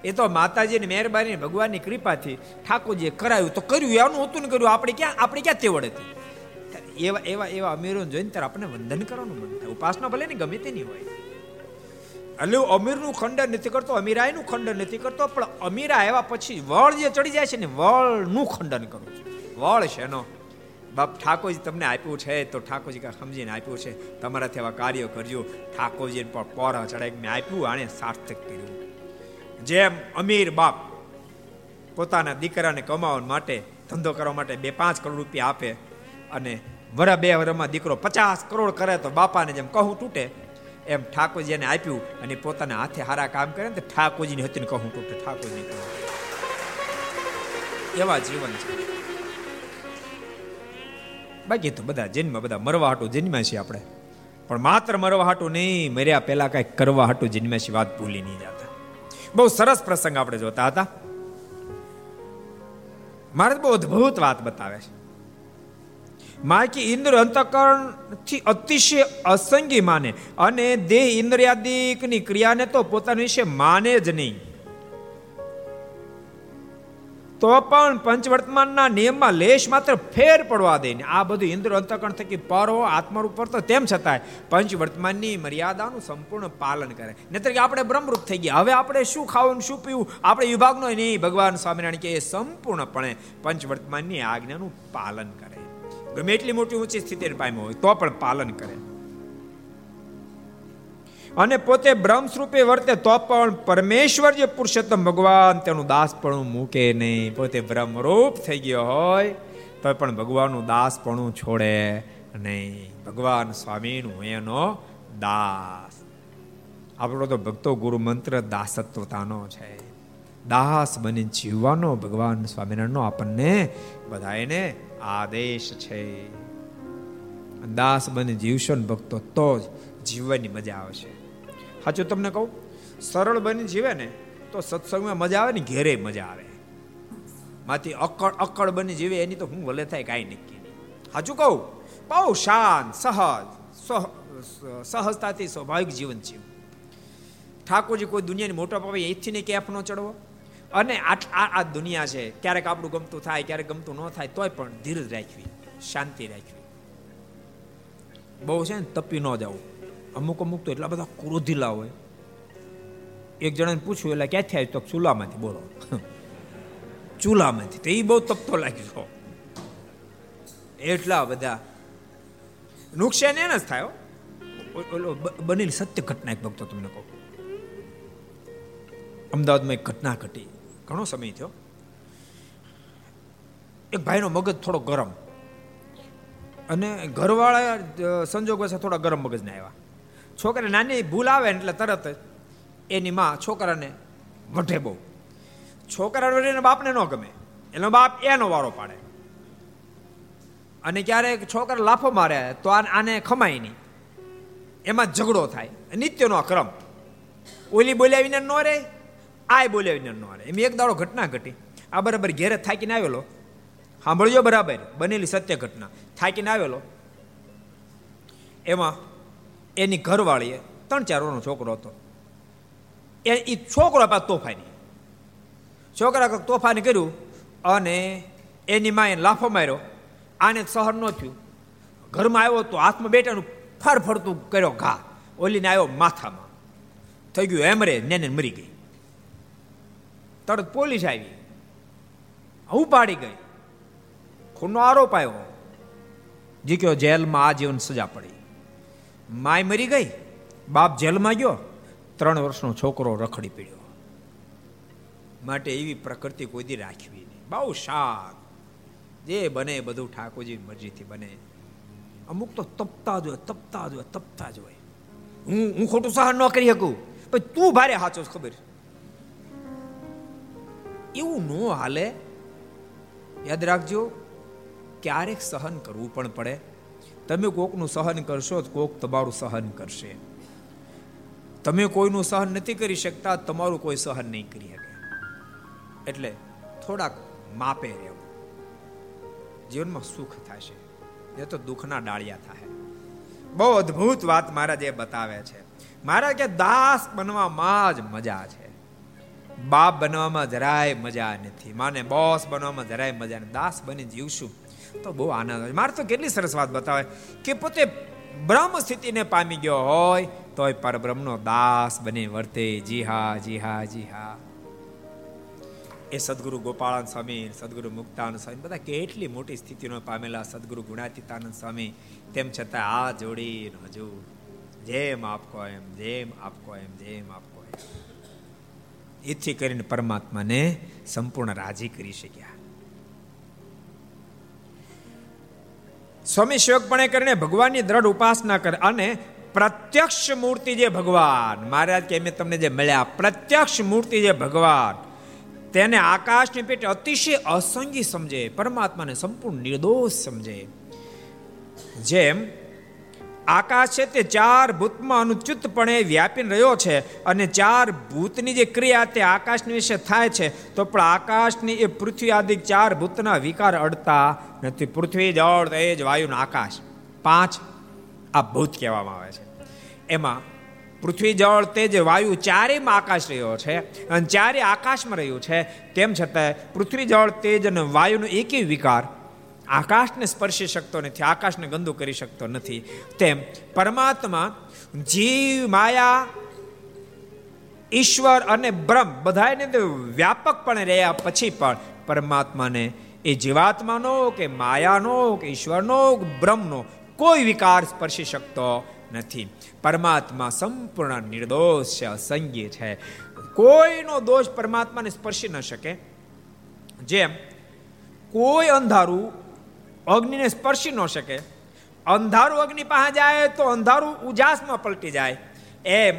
Speaker 2: એ તો માતાજીની મહેરબાની ભગવાનની કૃપાથી ઠાકોરજીએ કરાયું. તો કર્યું એનું હતું ને કર્યું? આપણે ક્યાં આપણે ક્યાં તેવડ હતી? એવા એવા એવા અમીરો જોઈને ત્યારે આપણને વંદન કરવાનું મન થાય. ઉપાસના ભલે ને ગમે તેની હોય. એટલે અમીરનું ખંડન નથી કરતો, અમીરાયનું ખંડન નથી કરતો, પણ અમીરા આવ્યા પછી વળ જે ચડી જાય છે ને, વળનું ખંડન કરું છું. વળ છે એનો. બાપ ઠાકોરજી તમને આપ્યું છે, તો ઠાકોરજી કાંઈ સમજીને આપ્યું છે. તમારાથી એવા કાર્યો કરજો. ઠાકોરજીને પણ પોરા ચડાવી મેં આપ્યું, આણે સાર્થક કર્યું. જેમ અમીર બાપ પોતાના દીકરાને કમાવા માટે, ધંધો કરવા માટે બે પાંચ કરોડ રૂપિયા આપે અને વરા બે વરમાં દીકરો પચાસ કરોડ કરે તો બાપાને જેમ કહું તૂટે, એમ ઠાકોરજી એને આપ્યું અને પોતાના હાથે હારા કામ કરે ને તો ઠાકોરજીની હતી કહું તૂટે ઠાકોરજી એવા જીવન છે. બાકી તો બધા જન્મ, બધા મરવા હાટું જન્મ્યા છીએ આપણે. પણ માત્ર મરવા હાટું નહીં, મર્યા પહેલા કંઈક કરવા હાટું જન્મ્યા છીએ વાત ભૂલી નહીં જતા. બહુ સરસ પ્રસંગ આપણે જોતા હતા. મારે બહુ અદભુત વાત બતાવે છે. માકી ઇન્દ્ર અંતકરણથી અતિશય અસંગી માને, અને દેહ ઇન્દ્રિયાદિકની ક્રિયાને તો પોતાના વિશે માને જ નહીં. તો પણ પંચવર્તમાનના નિયમમાં લેશ માત્ર ફેર પડવા દે ને. આ બધું ઇન્દ્ર અંતકણ થકી પર, આત્મા ઉપર તો તેમ છતાંય પંચવર્તમાનની મર્યાદાનું સંપૂર્ણ પાલન કરે. નહીતર કે આપણે બ્રહ્મરૂપ થઈ ગયા. હવે આપણે શું ખાવું શું પીવું? આપણે વિભાગનો નહીં. ભગવાન સ્વામિનારાયણ કે એ સંપૂર્ણપણે પંચવર્તમાનની આજ્ઞાનું પાલન કરે. ગમે એટલી મોટી ઊંચી સ્થિતિ પામ્યો હોય, તો પણ પાલન કરે. અને પોતે બ્રહ્મ સ્વરૂપે વર્તે તો પણ પરમેશ્વર જે પુરુષોત્તમ ભગવાન, તેનું દાસપણું મૂકે નહીં. પોતે બ્રહ્મરૂપ થઈ ગયો હોય તો પણ ભગવાનનું દાસપણું છોડે નહીં. ભગવાન સ્વામીનું એનો દાસ. આપણો તો ભક્તો ગુરુ મંત્ર દાસત્વતાનો છે. દાસ બની જીવવાનો ભગવાન સ્વામિનારાયણનો આપણને બધાને આદેશ છે. દાસ બની જીવશો ને ભક્તો, તો જ જીવવાની મજા આવશે. સાચું તમને કહું, સરળ બની જીવે ને, તો સત્સંગમાં મજા આવે ને ઘેરે મજા આવે. માથી અકળ અકળ બની જીવે, એની તો હું ભલે થાય કાંઈ નક્કી નહીં. સાચું કહું, બહુ શાંત, સહજ સહજતાથી સ્વાભાવિક જીવન જીવ. ઠાકોરજી કોઈ દુનિયાની મોટો પાપે અહીંથી ને કેફ નો ચડવો. અને આ આ દુનિયા છે, ક્યારેક આપણું ગમતું થાય, ક્યારેક ગમતું ન થાય, તોય પણ ધીરજ રાખવી, શાંતિ રાખવી. બહુ છે ને, તપી ન જવું અમુક અમુક તો એટલા બધા ક્રોધીલા હોય. એક જણાને પૂછ્યું, એટલે ક્યાંથી આવ્યું? તો ચૂલામાંથી. બોલો. ચૂલામાંથી. તો એ બહુ તપતો લાગ્યો. એટલા બધા. નુકસાન એને જ થાય બનેલી સત્ય ઘટના એક ભક્તો તમને કહું. અમદાવાદમાં એક ઘટના ઘટી. ઘણો સમય થયો. એક ભાઈનો મગજ થોડો ગરમ. અને ઘરવાળા સંજોગો છે થોડા ગરમ મગજને આવ્યા. છોકરા નાની ભૂલ આવે એટલે તરત એની માં છોકરાને વઢે બહુ. છોકરા વઢીને બાપને ન ગમે. એનો બાપ એનો વારો પાડે. અને ક્યારેક છોકરા લાફો મારે તો આને ખમાય નહીં. એમાં ઝઘડો થાય. નિત્યનો ક્રમ. ઓલી બોલાવીને ન રે આ બોલાવીને ન રે. એમ એક દાડો ઘટના ઘટી. આ બરાબર ઘેરે થાકીને આવેલો. સાંભળજો બરાબર. બનેલી સત્ય ઘટના. થાકીને આવેલો. એમાં એની ઘરવાળીએ ત્રણ ચાર વર્ષનો છોકરો હતો. એ એ છોકરો પાસે તોફાની. છોકરા તોફાની કર્યું અને એની માએ લાફો માર્યો. આને સહન ન થયું. ઘરમાં આવ્યો તો હાથમાં બેટાનું ફર ફરતું કર્યો ઘા. ઓલીને આવ્યો માથામાં. થઈ ગયું એમરે નેને મરી ગઈ. તરત પોલીસ આવી. હું પાડી ગઈ. ખૂનનો આરોપ આવ્યો. જીક્યો જેલમાં આજીવન સજા પડી. માય મરી ગઈ, બાપ જેલમાં ગયો, ત્રણ વર્ષનો છોકરો રખડી પીડ્યો. માટે એવી પ્રકૃતિ કોઈ રાખવી નહીં. બહુ શાક જે બને બધું ઠાકોરજી મરજીથી બને. અમુક તો તપતા જ હોય, તપતા જ હોય, તપતા જ હોય. હું હું ખોટું સહન ન કરી શકું. પણ તું ભારે સાચો ખબર. એવું ન હાલે. યાદ રાખજો, ક્યારેક સહન કરવું પણ પડે. તમે કોકનું સહન કરશો તો કોક તમારું સહન કરશે. તમે કોઈનું સહન નથી કરી શકતા, તમારું કોઈ સહન નહીં કરી શકે. એટલે થોડાક માપે રહેવું. જીવનમાં સુખ થશે. એ તો દુઃખના ડાળિયા થાય બહુ અદ્ભુત વાત મહારાજ એ બતાવે છે. મારા કે દાસ બનવામાં જ મજા છે. બાપ બનવામાં જરાય મજા નથી. માને બોસ બનવામાં જરાય મજા નથી. દાસ બની જીવશું તો બહુ આનંદ હોય. મારે તો કેટલી સરસ વાત બતાવે કે પોતે બ્રહ્મ સ્થિતિને પામી ગયો હોય, તોય પરબ્રહ્મનો દાસ બને વર્તે. જી હા જી હા જી હા એ સદગુરુ ગોપાળાન સ્વામી, સદગુરુ મુક્તાન સ્વામી, બધા કેટલી મોટી સ્થિતિનો પામેલા સદગુરુ ગુણાતીતાનંદ સ્વામી. તેમ છતાં આ જોડી હજુ જેમ આપકો એમ, જેમ આપકો એમ, જેમ આપકો એમ. એથી કરીને પરમાત્માને સંપૂર્ણ રાજી કરી શક્યા. સ્વામી શિવકપણે કરીને ભગવાનની દ્રઢ ઉપાસના કરે અને પ્રત્યક્ષ મૂર્તિ જે ભગવાન, મહારાજ કે મેં તમને જે મળ્યા, પ્રત્યક્ષ મૂર્તિ જે ભગવાન, તેને આકાશની પેટે અતિશય અસંગી સમજે, પરમાત્માને સંપૂર્ણ નિર્દોષ સમજે. જેમ આકાશ છે તે ચાર ભૂતમાં અનુચિતપણે વ્યાપી રહ્યો છે અને ચાર ભૂતની જે ક્રિયા તે આકાશની વિશે થાય છે, તો પણ આકાશની એ પૃથ્વી આદિ ચાર ભૂતના વિકાર અડતા નથી. પૃથ્વી જળ તેજ વાયુ આકાશ. પાંચ આ ભૂત કહેવામાં આવે છે. એમાં પૃથ્વી જળ તેજ વાયુ ચારેયમાં આકાશ રહ્યો છે અને ચારે આકાશમાં રહ્યું છે. તેમ છતાં પૃથ્વી જળ તેજ અને વાયુનો એકેય વિકાર આકાશને સ્પર્શી શકતો નથી, આકાશને ગંદુ કરી શકતો નથી. તેમ પરમાત્મા જીવ, માયા, ઈશ્વર અને બ્રહ્મ બધાને વ્યાપકપણે રહ્યા પછી પણ પરમાત્માને એ જીવાત્માનો કે માયાનો કે ઈશ્વરનો બ્રહ્મનો કોઈ વિકાર સ્પર્શી શકતો નથી. પરમાત્મા સંપૂર્ણ નિર્દોષ છે, અસંગી છે. કોઈનો દોષ પરમાત્માને સ્પર્શી ન શકે. જેમ કોઈ અંધારું અગ્નિને સ્પર્શી ન શકે. અંધારું અગ્નિ પાસે જાય તો અંધારું ઉજાસમાં પલટી જાય. એમ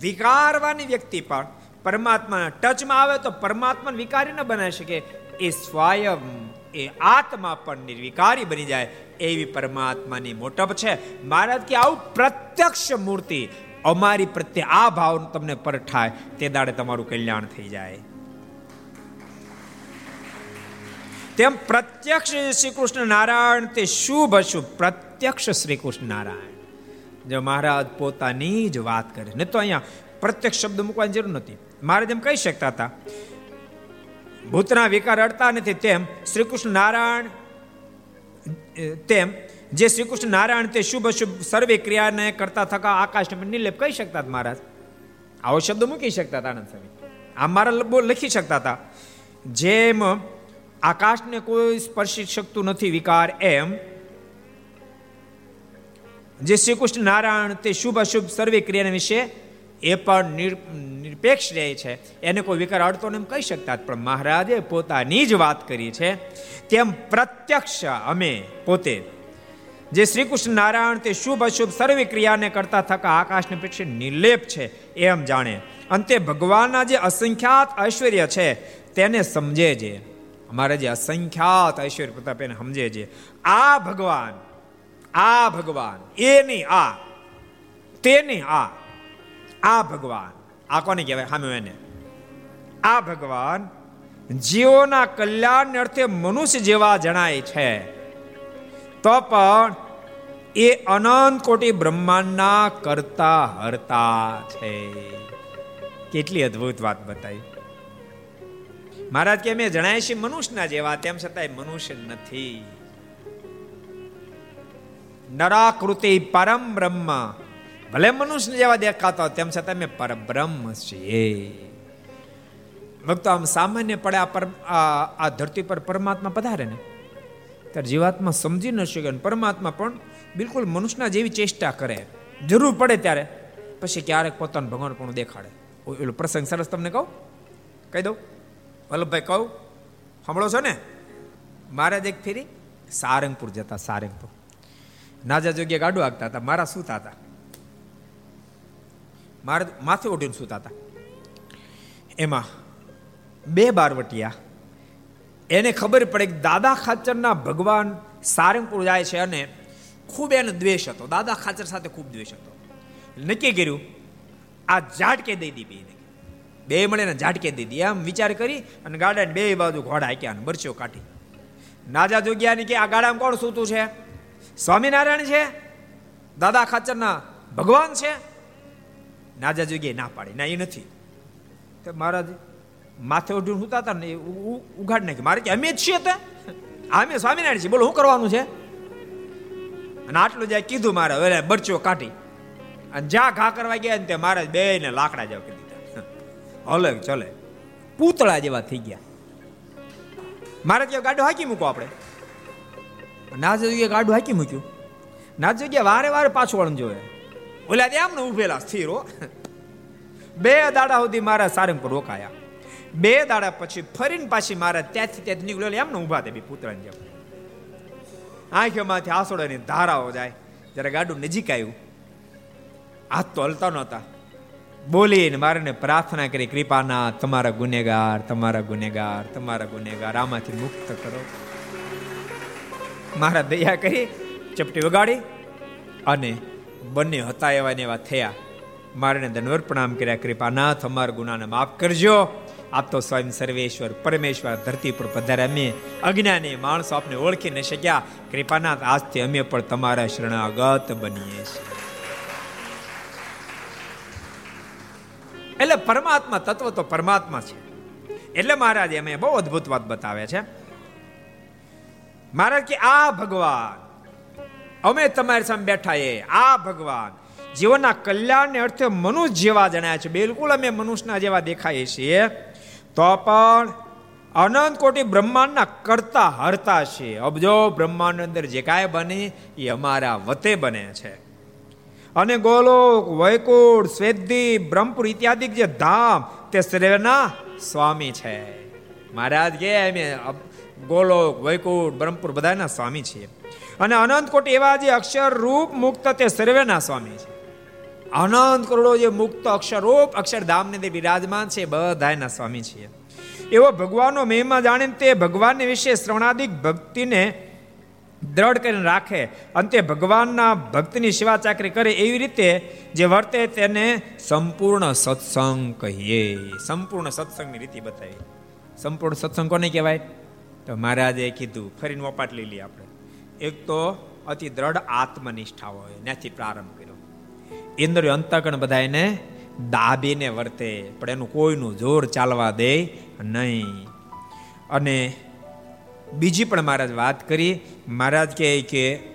Speaker 2: વિકારવાની વ્યક્તિ પણ પરમાત્માના ટચમાં આવે તો પરમાત્મા વિકારી ન બનાવી શકે. એ સ્વયં એ આત્મા પણ નિર્વિકારી બની જાય એવી પરમાત્માની મોટપ છે. મહારાજ કે આવું પ્રત્યક્ષ મૂર્તિ અમારી પ્રત્યે આ ભાવ તમને પરઠાય તે દાડે તમારું કલ્યાણ થઈ જાય. તેમ પ્રત્યક્ષ શ્રી કૃષ્ણ નારાયણ તે શુભ અશુભ. પ્રત્યક્ષ શ્રી કૃષ્ણ નારાયણ. જો મહારાજ પોતાની જ વાત કરે. ને તો અહીંયા પ્રત્યક્ષ શબ્દ મૂકવાની જરૂર નથી મહારાજ એમ કહી શકતા હતા. ભૂતના વિકાર અડતા નથી તેમ શ્રી કૃષ્ણ નારાયણ તેમ જે શ્રી કૃષ્ણ નારાયણ તે શુભ અશુભ સર્વે ક્રિયાને કરતા થકા આકાશને નિર્લેપ કહી શકતા મહારાજ. આવો શબ્દ મૂકી શકતા હતા આનંદ સ્વામી. આ મારા લખી શકતા હતા. જેમ આકાશને કોઈ સ્પર્શી શકતું નથી, વિકાર એમ. જે શ્રી કૃષ્ણ નારાયણ તે શુભ અશુભ સર્વે ક્રિયાના વિશે એ પણ નિરપેક્ષ રહે છે. એને કોઈ વિકાર અડતો એમ કહી શકતા પણ મહારાજે પોતાની જ વાત કરી છે. તેમ પ્રત્યક્ષ અમે પોતે જે શ્રી કૃષ્ણ નારાયણ તે શુભ અશુભ સર્વે ક્રિયાને કરતા થકા આકાશને પેક્ષે નિર્લેપ છે, એમ જાણે. અંતે ભગવાનના જે અસંખ્યાત ઐશ્વર્ય છે, તેને સમજે છે. અમારે જે અસંખ્યાત ઐશ્વર્ય પ્રતાપ એને સમજે છે. આ ભગવાન આ ભગવાન, એની આ, તેની આ આ ભગવાન, આ કોને કહેવાય હામે એને? આ ભગવાન જીવોના કલ્યાણ અર્થે મનુષ્ય જેવા જણાય છે. તો પણ એ અનંત કોટી બ્રહ્માંડના કરતા હરતા છે. કેટલી અદ્ભુત વાત બતાવી મહારાજ કે, અમે જણાય છે મનુષ્યના જેવા. તેમ છતાંય મનુષ્ય નથી. નરાકૃતિ પરમ બ્રહ્મ. ભલે મનુષ્ય જેવા દેખાતા તેમ છતાં મેં પરબ્રહ્મ છીએ. ભક્તો, આમ સામાન્ય પડે આ પર, આ ધરતી પર પરમાત્મા પધારે ને? ત્યારે જીવાત્મા સમજી ન શકે પરમાત્મા પણ બિલકુલ મનુષ્યના જેવી ચેષ્ટા કરે. જરૂર પડે ત્યારે. પછી ક્યારેક પોતાનું ભગવાન પણ દેખાડે. એલો પ્રસંગ સરસ તમને કહું? કહી દઉં? વલ્લભભાઈ, કહું? સાંભળો છો ને? મહારાજ એક ફેરી સારંગપુર જતા, સારંગપુર. નાજા જગ્યાએ ગાડું આગતા હતા, મારા સૂતા હતા. મારે માથે ઓઢીને સૂતા હતા. એમાં બે બારવટિયા. એને ખબર પડે કે દાદા ખાચરના ભગવાન સારંગપુર જાય છે અને ખૂબ એને દ્વેષ હતો. દાદા ખાચર સાથે ખૂબ દ્વેષ હતો. નક્કી કર્યું, આ ઝાટકે દઈ દીધી બે મળીને ઝાટકે દીધી. એમ વિચાર કરી અને ગાડાને બે બાજુ ઘોડા હાક્યા અને બરચો કાઢી. નાજા જોગ્યાની કે આ ગાડામાં કોણ સૂતું છે? સ્વામિનારાયણ છે? દાદા ખાચરના ભગવાન છે? નાજા જોગ્યાએ ના પાડી. ના, એ નથી. તો મહારાજ માથે ઉઠીને સુતા હતા ને ઉઘાડ નાખી મારે કે અમે જ છીએ તો? અમે સ્વામિનારાયણ છીએ. બોલો, શું કરવાનું છે? અને આટલું જાય કીધું મારે. હવે બરચો કાઢી. અને જ્યાં ઘા કરવા ગયા ને તે મહારાજ બે ને લાકડા જાવ હલે, ચલે. પૂતળા જેવા થઈ ગયા. મારે ત્યાં ગાડો હાકી મૂકો આપણે. ના જોઈએ ગાડું હાકી મૂક્યું. ના જોઈએ વારે વારે પાછું વળન જોવે. ઓલા એમ ને ઉભેલા સ્થિરો બે દાડા સુધી મારા સારંગપુર રોકાયા. બે દાડા પછી ફરીને પાછી મારા ત્યાંથી ત્યાં નીકળ્યો એમને ઊભા તે પુત્રની જેમ. આંખોમાંથી આસોડાની ધારાઓ જાય. જ્યારે ગાડું નજીક આવ્યું. હાથ તો હલતા નહોતા. બોલીને મારે પ્રાર્થના કરી કૃપાના તમારા ગુનેગાર તમારા ગુનેગાર તમારા ગુનેગાર, આમાંથી મુક્ત કરો. મારા દયા કરી, ચપટી વગાડી અને બંને હતા એવા ને એવા થયા. મારે ધનવર પ્રણામ કર્યા, કૃપાનાથ તમારા ગુનાને માફ કરજો. આપ તો સ્વયં સર્વેશ્વર, પરમેશ્વર ધરતી પર પધાર્યા. અમે અજ્ઞાની માણસો આપને ઓળખી ન શક્યા. કૃપાનાથ, આજથી અમે પણ તમારા શરણાગત બનીએ છીએ. એટલે પરમાત્મા તત્વ તો પરમાત્મા છે. એટલે મહારાજ એમ બહુ અદભુત વાત બતાવે છે. મહારાજ કે, આ ભગવાન, અમે તમારી સામે બેઠા એ, આ ભગવાન, જીવનના કલ્યાણને અર્થે મનુષ્ય જેવા જણાયા છે. બિલકુલ અમે મનુષ્યના જેવા દેખાઈએ છીએ. તો પણ અનંત કોટી બ્રહ્માંડના કરતા હરતા છે અબજો બ્રહ્માંડ અંદર જે કાંઈ બને, એ અમારા વતે બને છે. અને ગોલોક વૈકુંઠ સ્વેદી બ્રહ્મપુર ઇત્યાદિ જે ધામ, તે સર્વેના સ્વામી છે. મહારાજ કે અમે ગોલોક વૈકુંઠ, બ્રહ્મપુર બધાના સ્વામી છીએ. અને અનંત કોટી એવા જે અક્ષર રૂપ મુક્ત તે સર્વેના સ્વામી છે. અનંત કરોડો જે મુક્ત અક્ષર રૂપ અક્ષરધામને તે બિરાજમાન છે, બધાના સ્વામી છીએ. એવો ભગવાનનો મહિમા જાણીને તે ભગવાનને વિશે શ્રવણાદિક ભક્તિને દ્રઢ કરીને રાખે. અંતે ભગવાનના ભક્તની સેવા ચાકરી કરે એવી રીતે જે વર્તે તેને સંપૂર્ણ સત્સંગ કહીએ. સંપૂર્ણ સત્સંગની રીતિ બતાવી. સંપૂર્ણ સત્સંગ કોને કહેવાય? તો મહારાજે કીધું, ફરીને વપાટ લઈ લઈએ આપણે. એક તો અતિ દ્રઢ આત્મનિષ્ઠા હોય ત્યાંથી પ્રારંભ કર્યો. ઇન્દ્રિય અંતકણ બધા એને દાબીને વર્તે, પણ એનું કોઈનું જોર ચાલવા દે નહીં. અને બીજી પણ મહારાજ વાત કરી મહારાજ કહે કે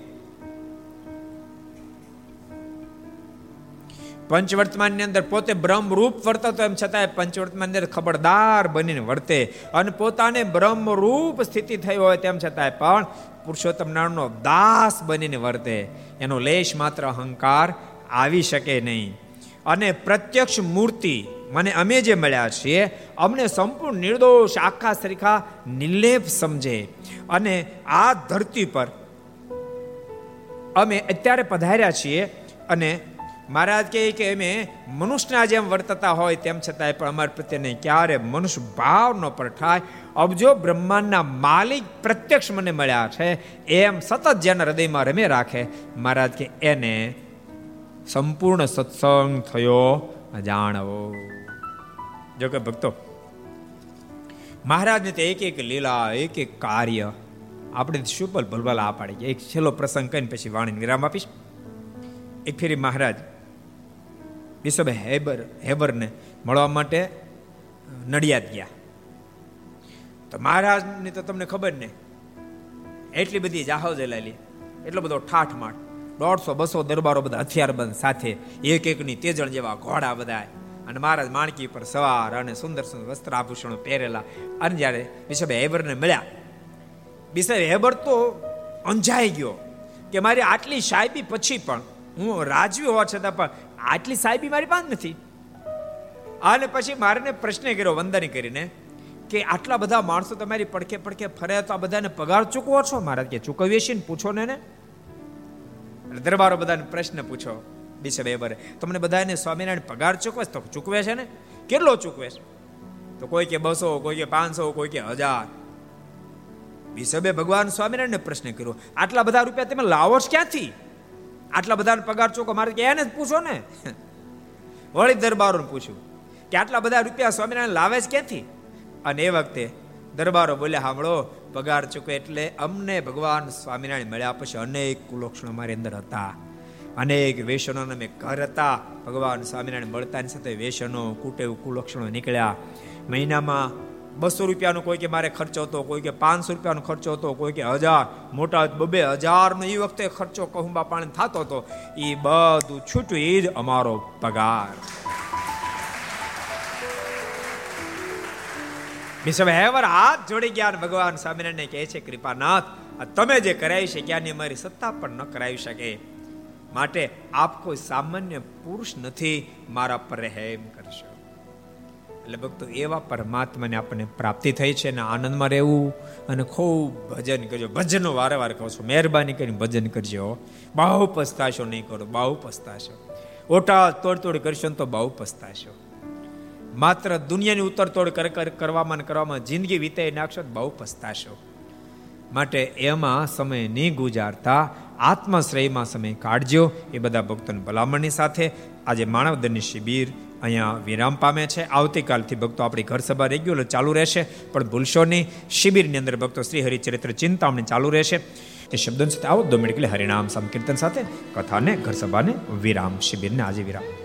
Speaker 2: પંચવર્તમાનની અંદર પોતે બ્રહ્મરૂપ વર્તતો એમ છતાંય પંચવર્તમાનની અંદર ખબરદાર બનીને વર્તે. અને પોતાને બ્રહ્મરૂપ સ્થિતિ થઈ હોય તેમ છતાંય પણ પુરુષોત્તમ નારાયણનો દાસ બનીને વર્તે. એનો લેશ માત્ર અહંકાર આવી શકે નહીં. અને પ્રત્યક્ષ મૂર્તિ મને અમે જે મળ્યા છીએ, અમને સંપૂર્ણ નિર્દોષ આખા સરખા નિર્લેપ સમજે. અને આ ધરતી પર અમે અત્યારે પધાર્યા છીએ અને મહારાજ કહે કે અમે મનુષ્યના જેમ વર્તતા હોય તેમ છતાંય પણ અમારા પ્રત્યે ક્યારે મનુષ્ય ભાવ ન પરઠાય અબજો બ્રહ્માંડના માલિક પ્રત્યક્ષ મને મળ્યા છે, એમ સતત જેના હૃદયમાં રમે રાખે, મહારાજ કે એને સંપૂર્ણ સત્સંગ થયો જાણવો જો કે ભક્તો, મહારાજને તે એક એક લીલા, એક એક કાર્ય આપણે શુપલ ભલભલ આ પાડી એક છેલ્લો પ્રસંગ કરીને પછી વાણી વિરામ આપીશ. એક ફેરી મહારાજ બિશપ હેબર, હેબરને મળવા માટે નડિયાદ ગયા. તો મહારાજની તો તમને ખબર ને, એટલી બધી જાહો જલાલી, એટલો બધો ઠાઠ માઠ, દોઢસો, બસો દરબારો બધા હથિયાર બંધ સાથે, એક એકની તેજણ જેવા ઘોડા બધા અને મહારાજ માણકી પર સવાર અને સુંદર સુંદર વસ્ત્ર આભૂષણો પહેરેલા. અને જ્યારે બિશપ હેબરને મળ્યા, બિશપ હેબર તો અંજાઈ ગયો કે મારી આટલી સાહેબી પછી પણ હું રાજવી હોવા છતાં પણ આટલી સાહેબી મારી પાસે નથી. અને પછી મારે પ્રશ્ન કર્યો વંદન કરીને કે આટલા બધા માણસો તમારી પડખે પડખે ફરે તો આ બધાને પગાર ચૂકવો છો? મહારાજ કે, ચૂકવીએ છીએ પૂછો ને દરબારો બધાને પ્રશ્ન પૂછો બિશપ એબરે તમને બધાને સ્વામિનારાયણ પગાર ચૂકવે તો ચૂકવે છે ને? કેટલો ચૂકવે છે? તો કોઈ કે બસો, કોઈ કે પાંચસો, કોઈ કે હજાર. બિશબે ભગવાન સ્વામિનારાયણ પ્રશ્ન કર્યો. આટલા બધા રૂપિયા તમે લાવો છો ક્યાંથી? આટલા બધા પગાર ચૂકો મારે એને જ પૂછો ને. વળી દરબારો પૂછ્યું કે આટલા બધા રૂપિયા સ્વામિનારાયણ લાવે છે ક્યાંથી? અને એ વખતે દરબારો બોલ્યા સાંભળો પગાર ચૂકે એટલે અમને ભગવાન સ્વામિનારાયણ મળ્યા પછી અનેક કુલક્ષણો મારી અંદર હતા. અનેક વેસનોને મેં કરતા ભગવાન સ્વામિનારાયણ મળતાની સાથે વેસનો કુટેવ, કુલક્ષણો નીકળ્યા. મહિનામાં બસો રૂપિયાનો કોઈ કે મારે ખર્ચો હતો, કોઈ કે પાંચસો રૂપિયાનો ખર્ચો હતો, કોઈ કે હજાર. મોટા બબે હજારનો એ વખતે ખર્ચો કહુંબા પાણી થતો હતો. એ બધું છૂટ્યું એ જ અમારો પગાર. બિશપ હેવર હાથ જોડી ગયા ભગવાન સ્વામિનારાયણ કહે છે, કૃપાનાથ તમે જે કરાવી શક્યા ને મારી સત્તા પણ ન કરાવી શકે. માટે આપ કોઈ સામાન્ય પુરુષ નથી, મારા પર રહેમ કરશો એટલે ભક્તો, એવા પરમાત્માને આપણને પ્રાપ્તિ થઈ છે અને આનંદમાં રહેવું અને ખૂબ ભજન કરજો. ભજનો વારે વારે કહો છો, મહેરબાની કરીને ભજન કરજો. બહુ પસ્તાશો નહીં કરો, બહુ પસ્તાશો. ઓટા તોડ તોડ કરશો તો બહુ પસ્તાશો. માત્ર દુનિયાની ઉતરતોડ કરવામાં કરવામાં જિંદગી વિતાઈ નાખશો બહુ પસ્તાશો. માટે એમાં સમય નહીં ગુજારતા, આત્માશ્રયમાં સમય કાઢજો. એ બધા ભક્તોની ભલામણની સાથે આજે માનવદનની શિબિર અહીંયા વિરામ પામે છે. આવતીકાલથી ભક્તો આપણી ઘર સભા રેગ્યુલર ચાલુ રહેશે, પણ ભૂલશો નહીં. શિબિરની અંદર ભક્તો શ્રી હરિચરિત્ર ચિંતામણી ચાલુ રહેશે. એ શબ્દો સાથે આવો દો મિનિટ હરિનામ સંકીર્તન સાથે કથાને, ઘર સભાને વિરામ, શિબિરને આજે વિરામ.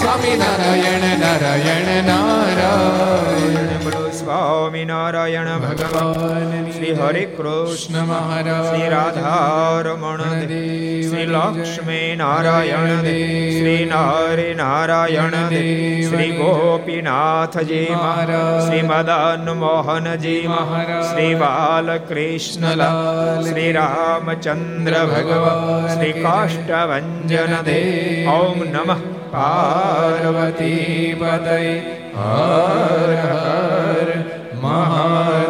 Speaker 1: સ્વામી નારાયણ નારાયણ નારાયણ.
Speaker 2: બોલો સ્વામી નારાયણ ભગવાન શ્રી હરે કૃષ્ણ
Speaker 1: મહારાજ
Speaker 2: શ્રી રાધારમણ દેવ શ્રી લક્ષ્મી નારાયણ દેવ શ્રી નારી નારાયણ દેવ શ્રી ગોપીનાથજી મહારાજ શ્રી મદન મોહનજી મહારાજ શ્રી બાલકૃષ્ણલાલ શ્રી રામચંદ્ર ભગવાન શ્રી કાષ્ટભન દેવ. ઓમ નમઃ. પાર્વતી
Speaker 1: પદય હર હર મહાદેવ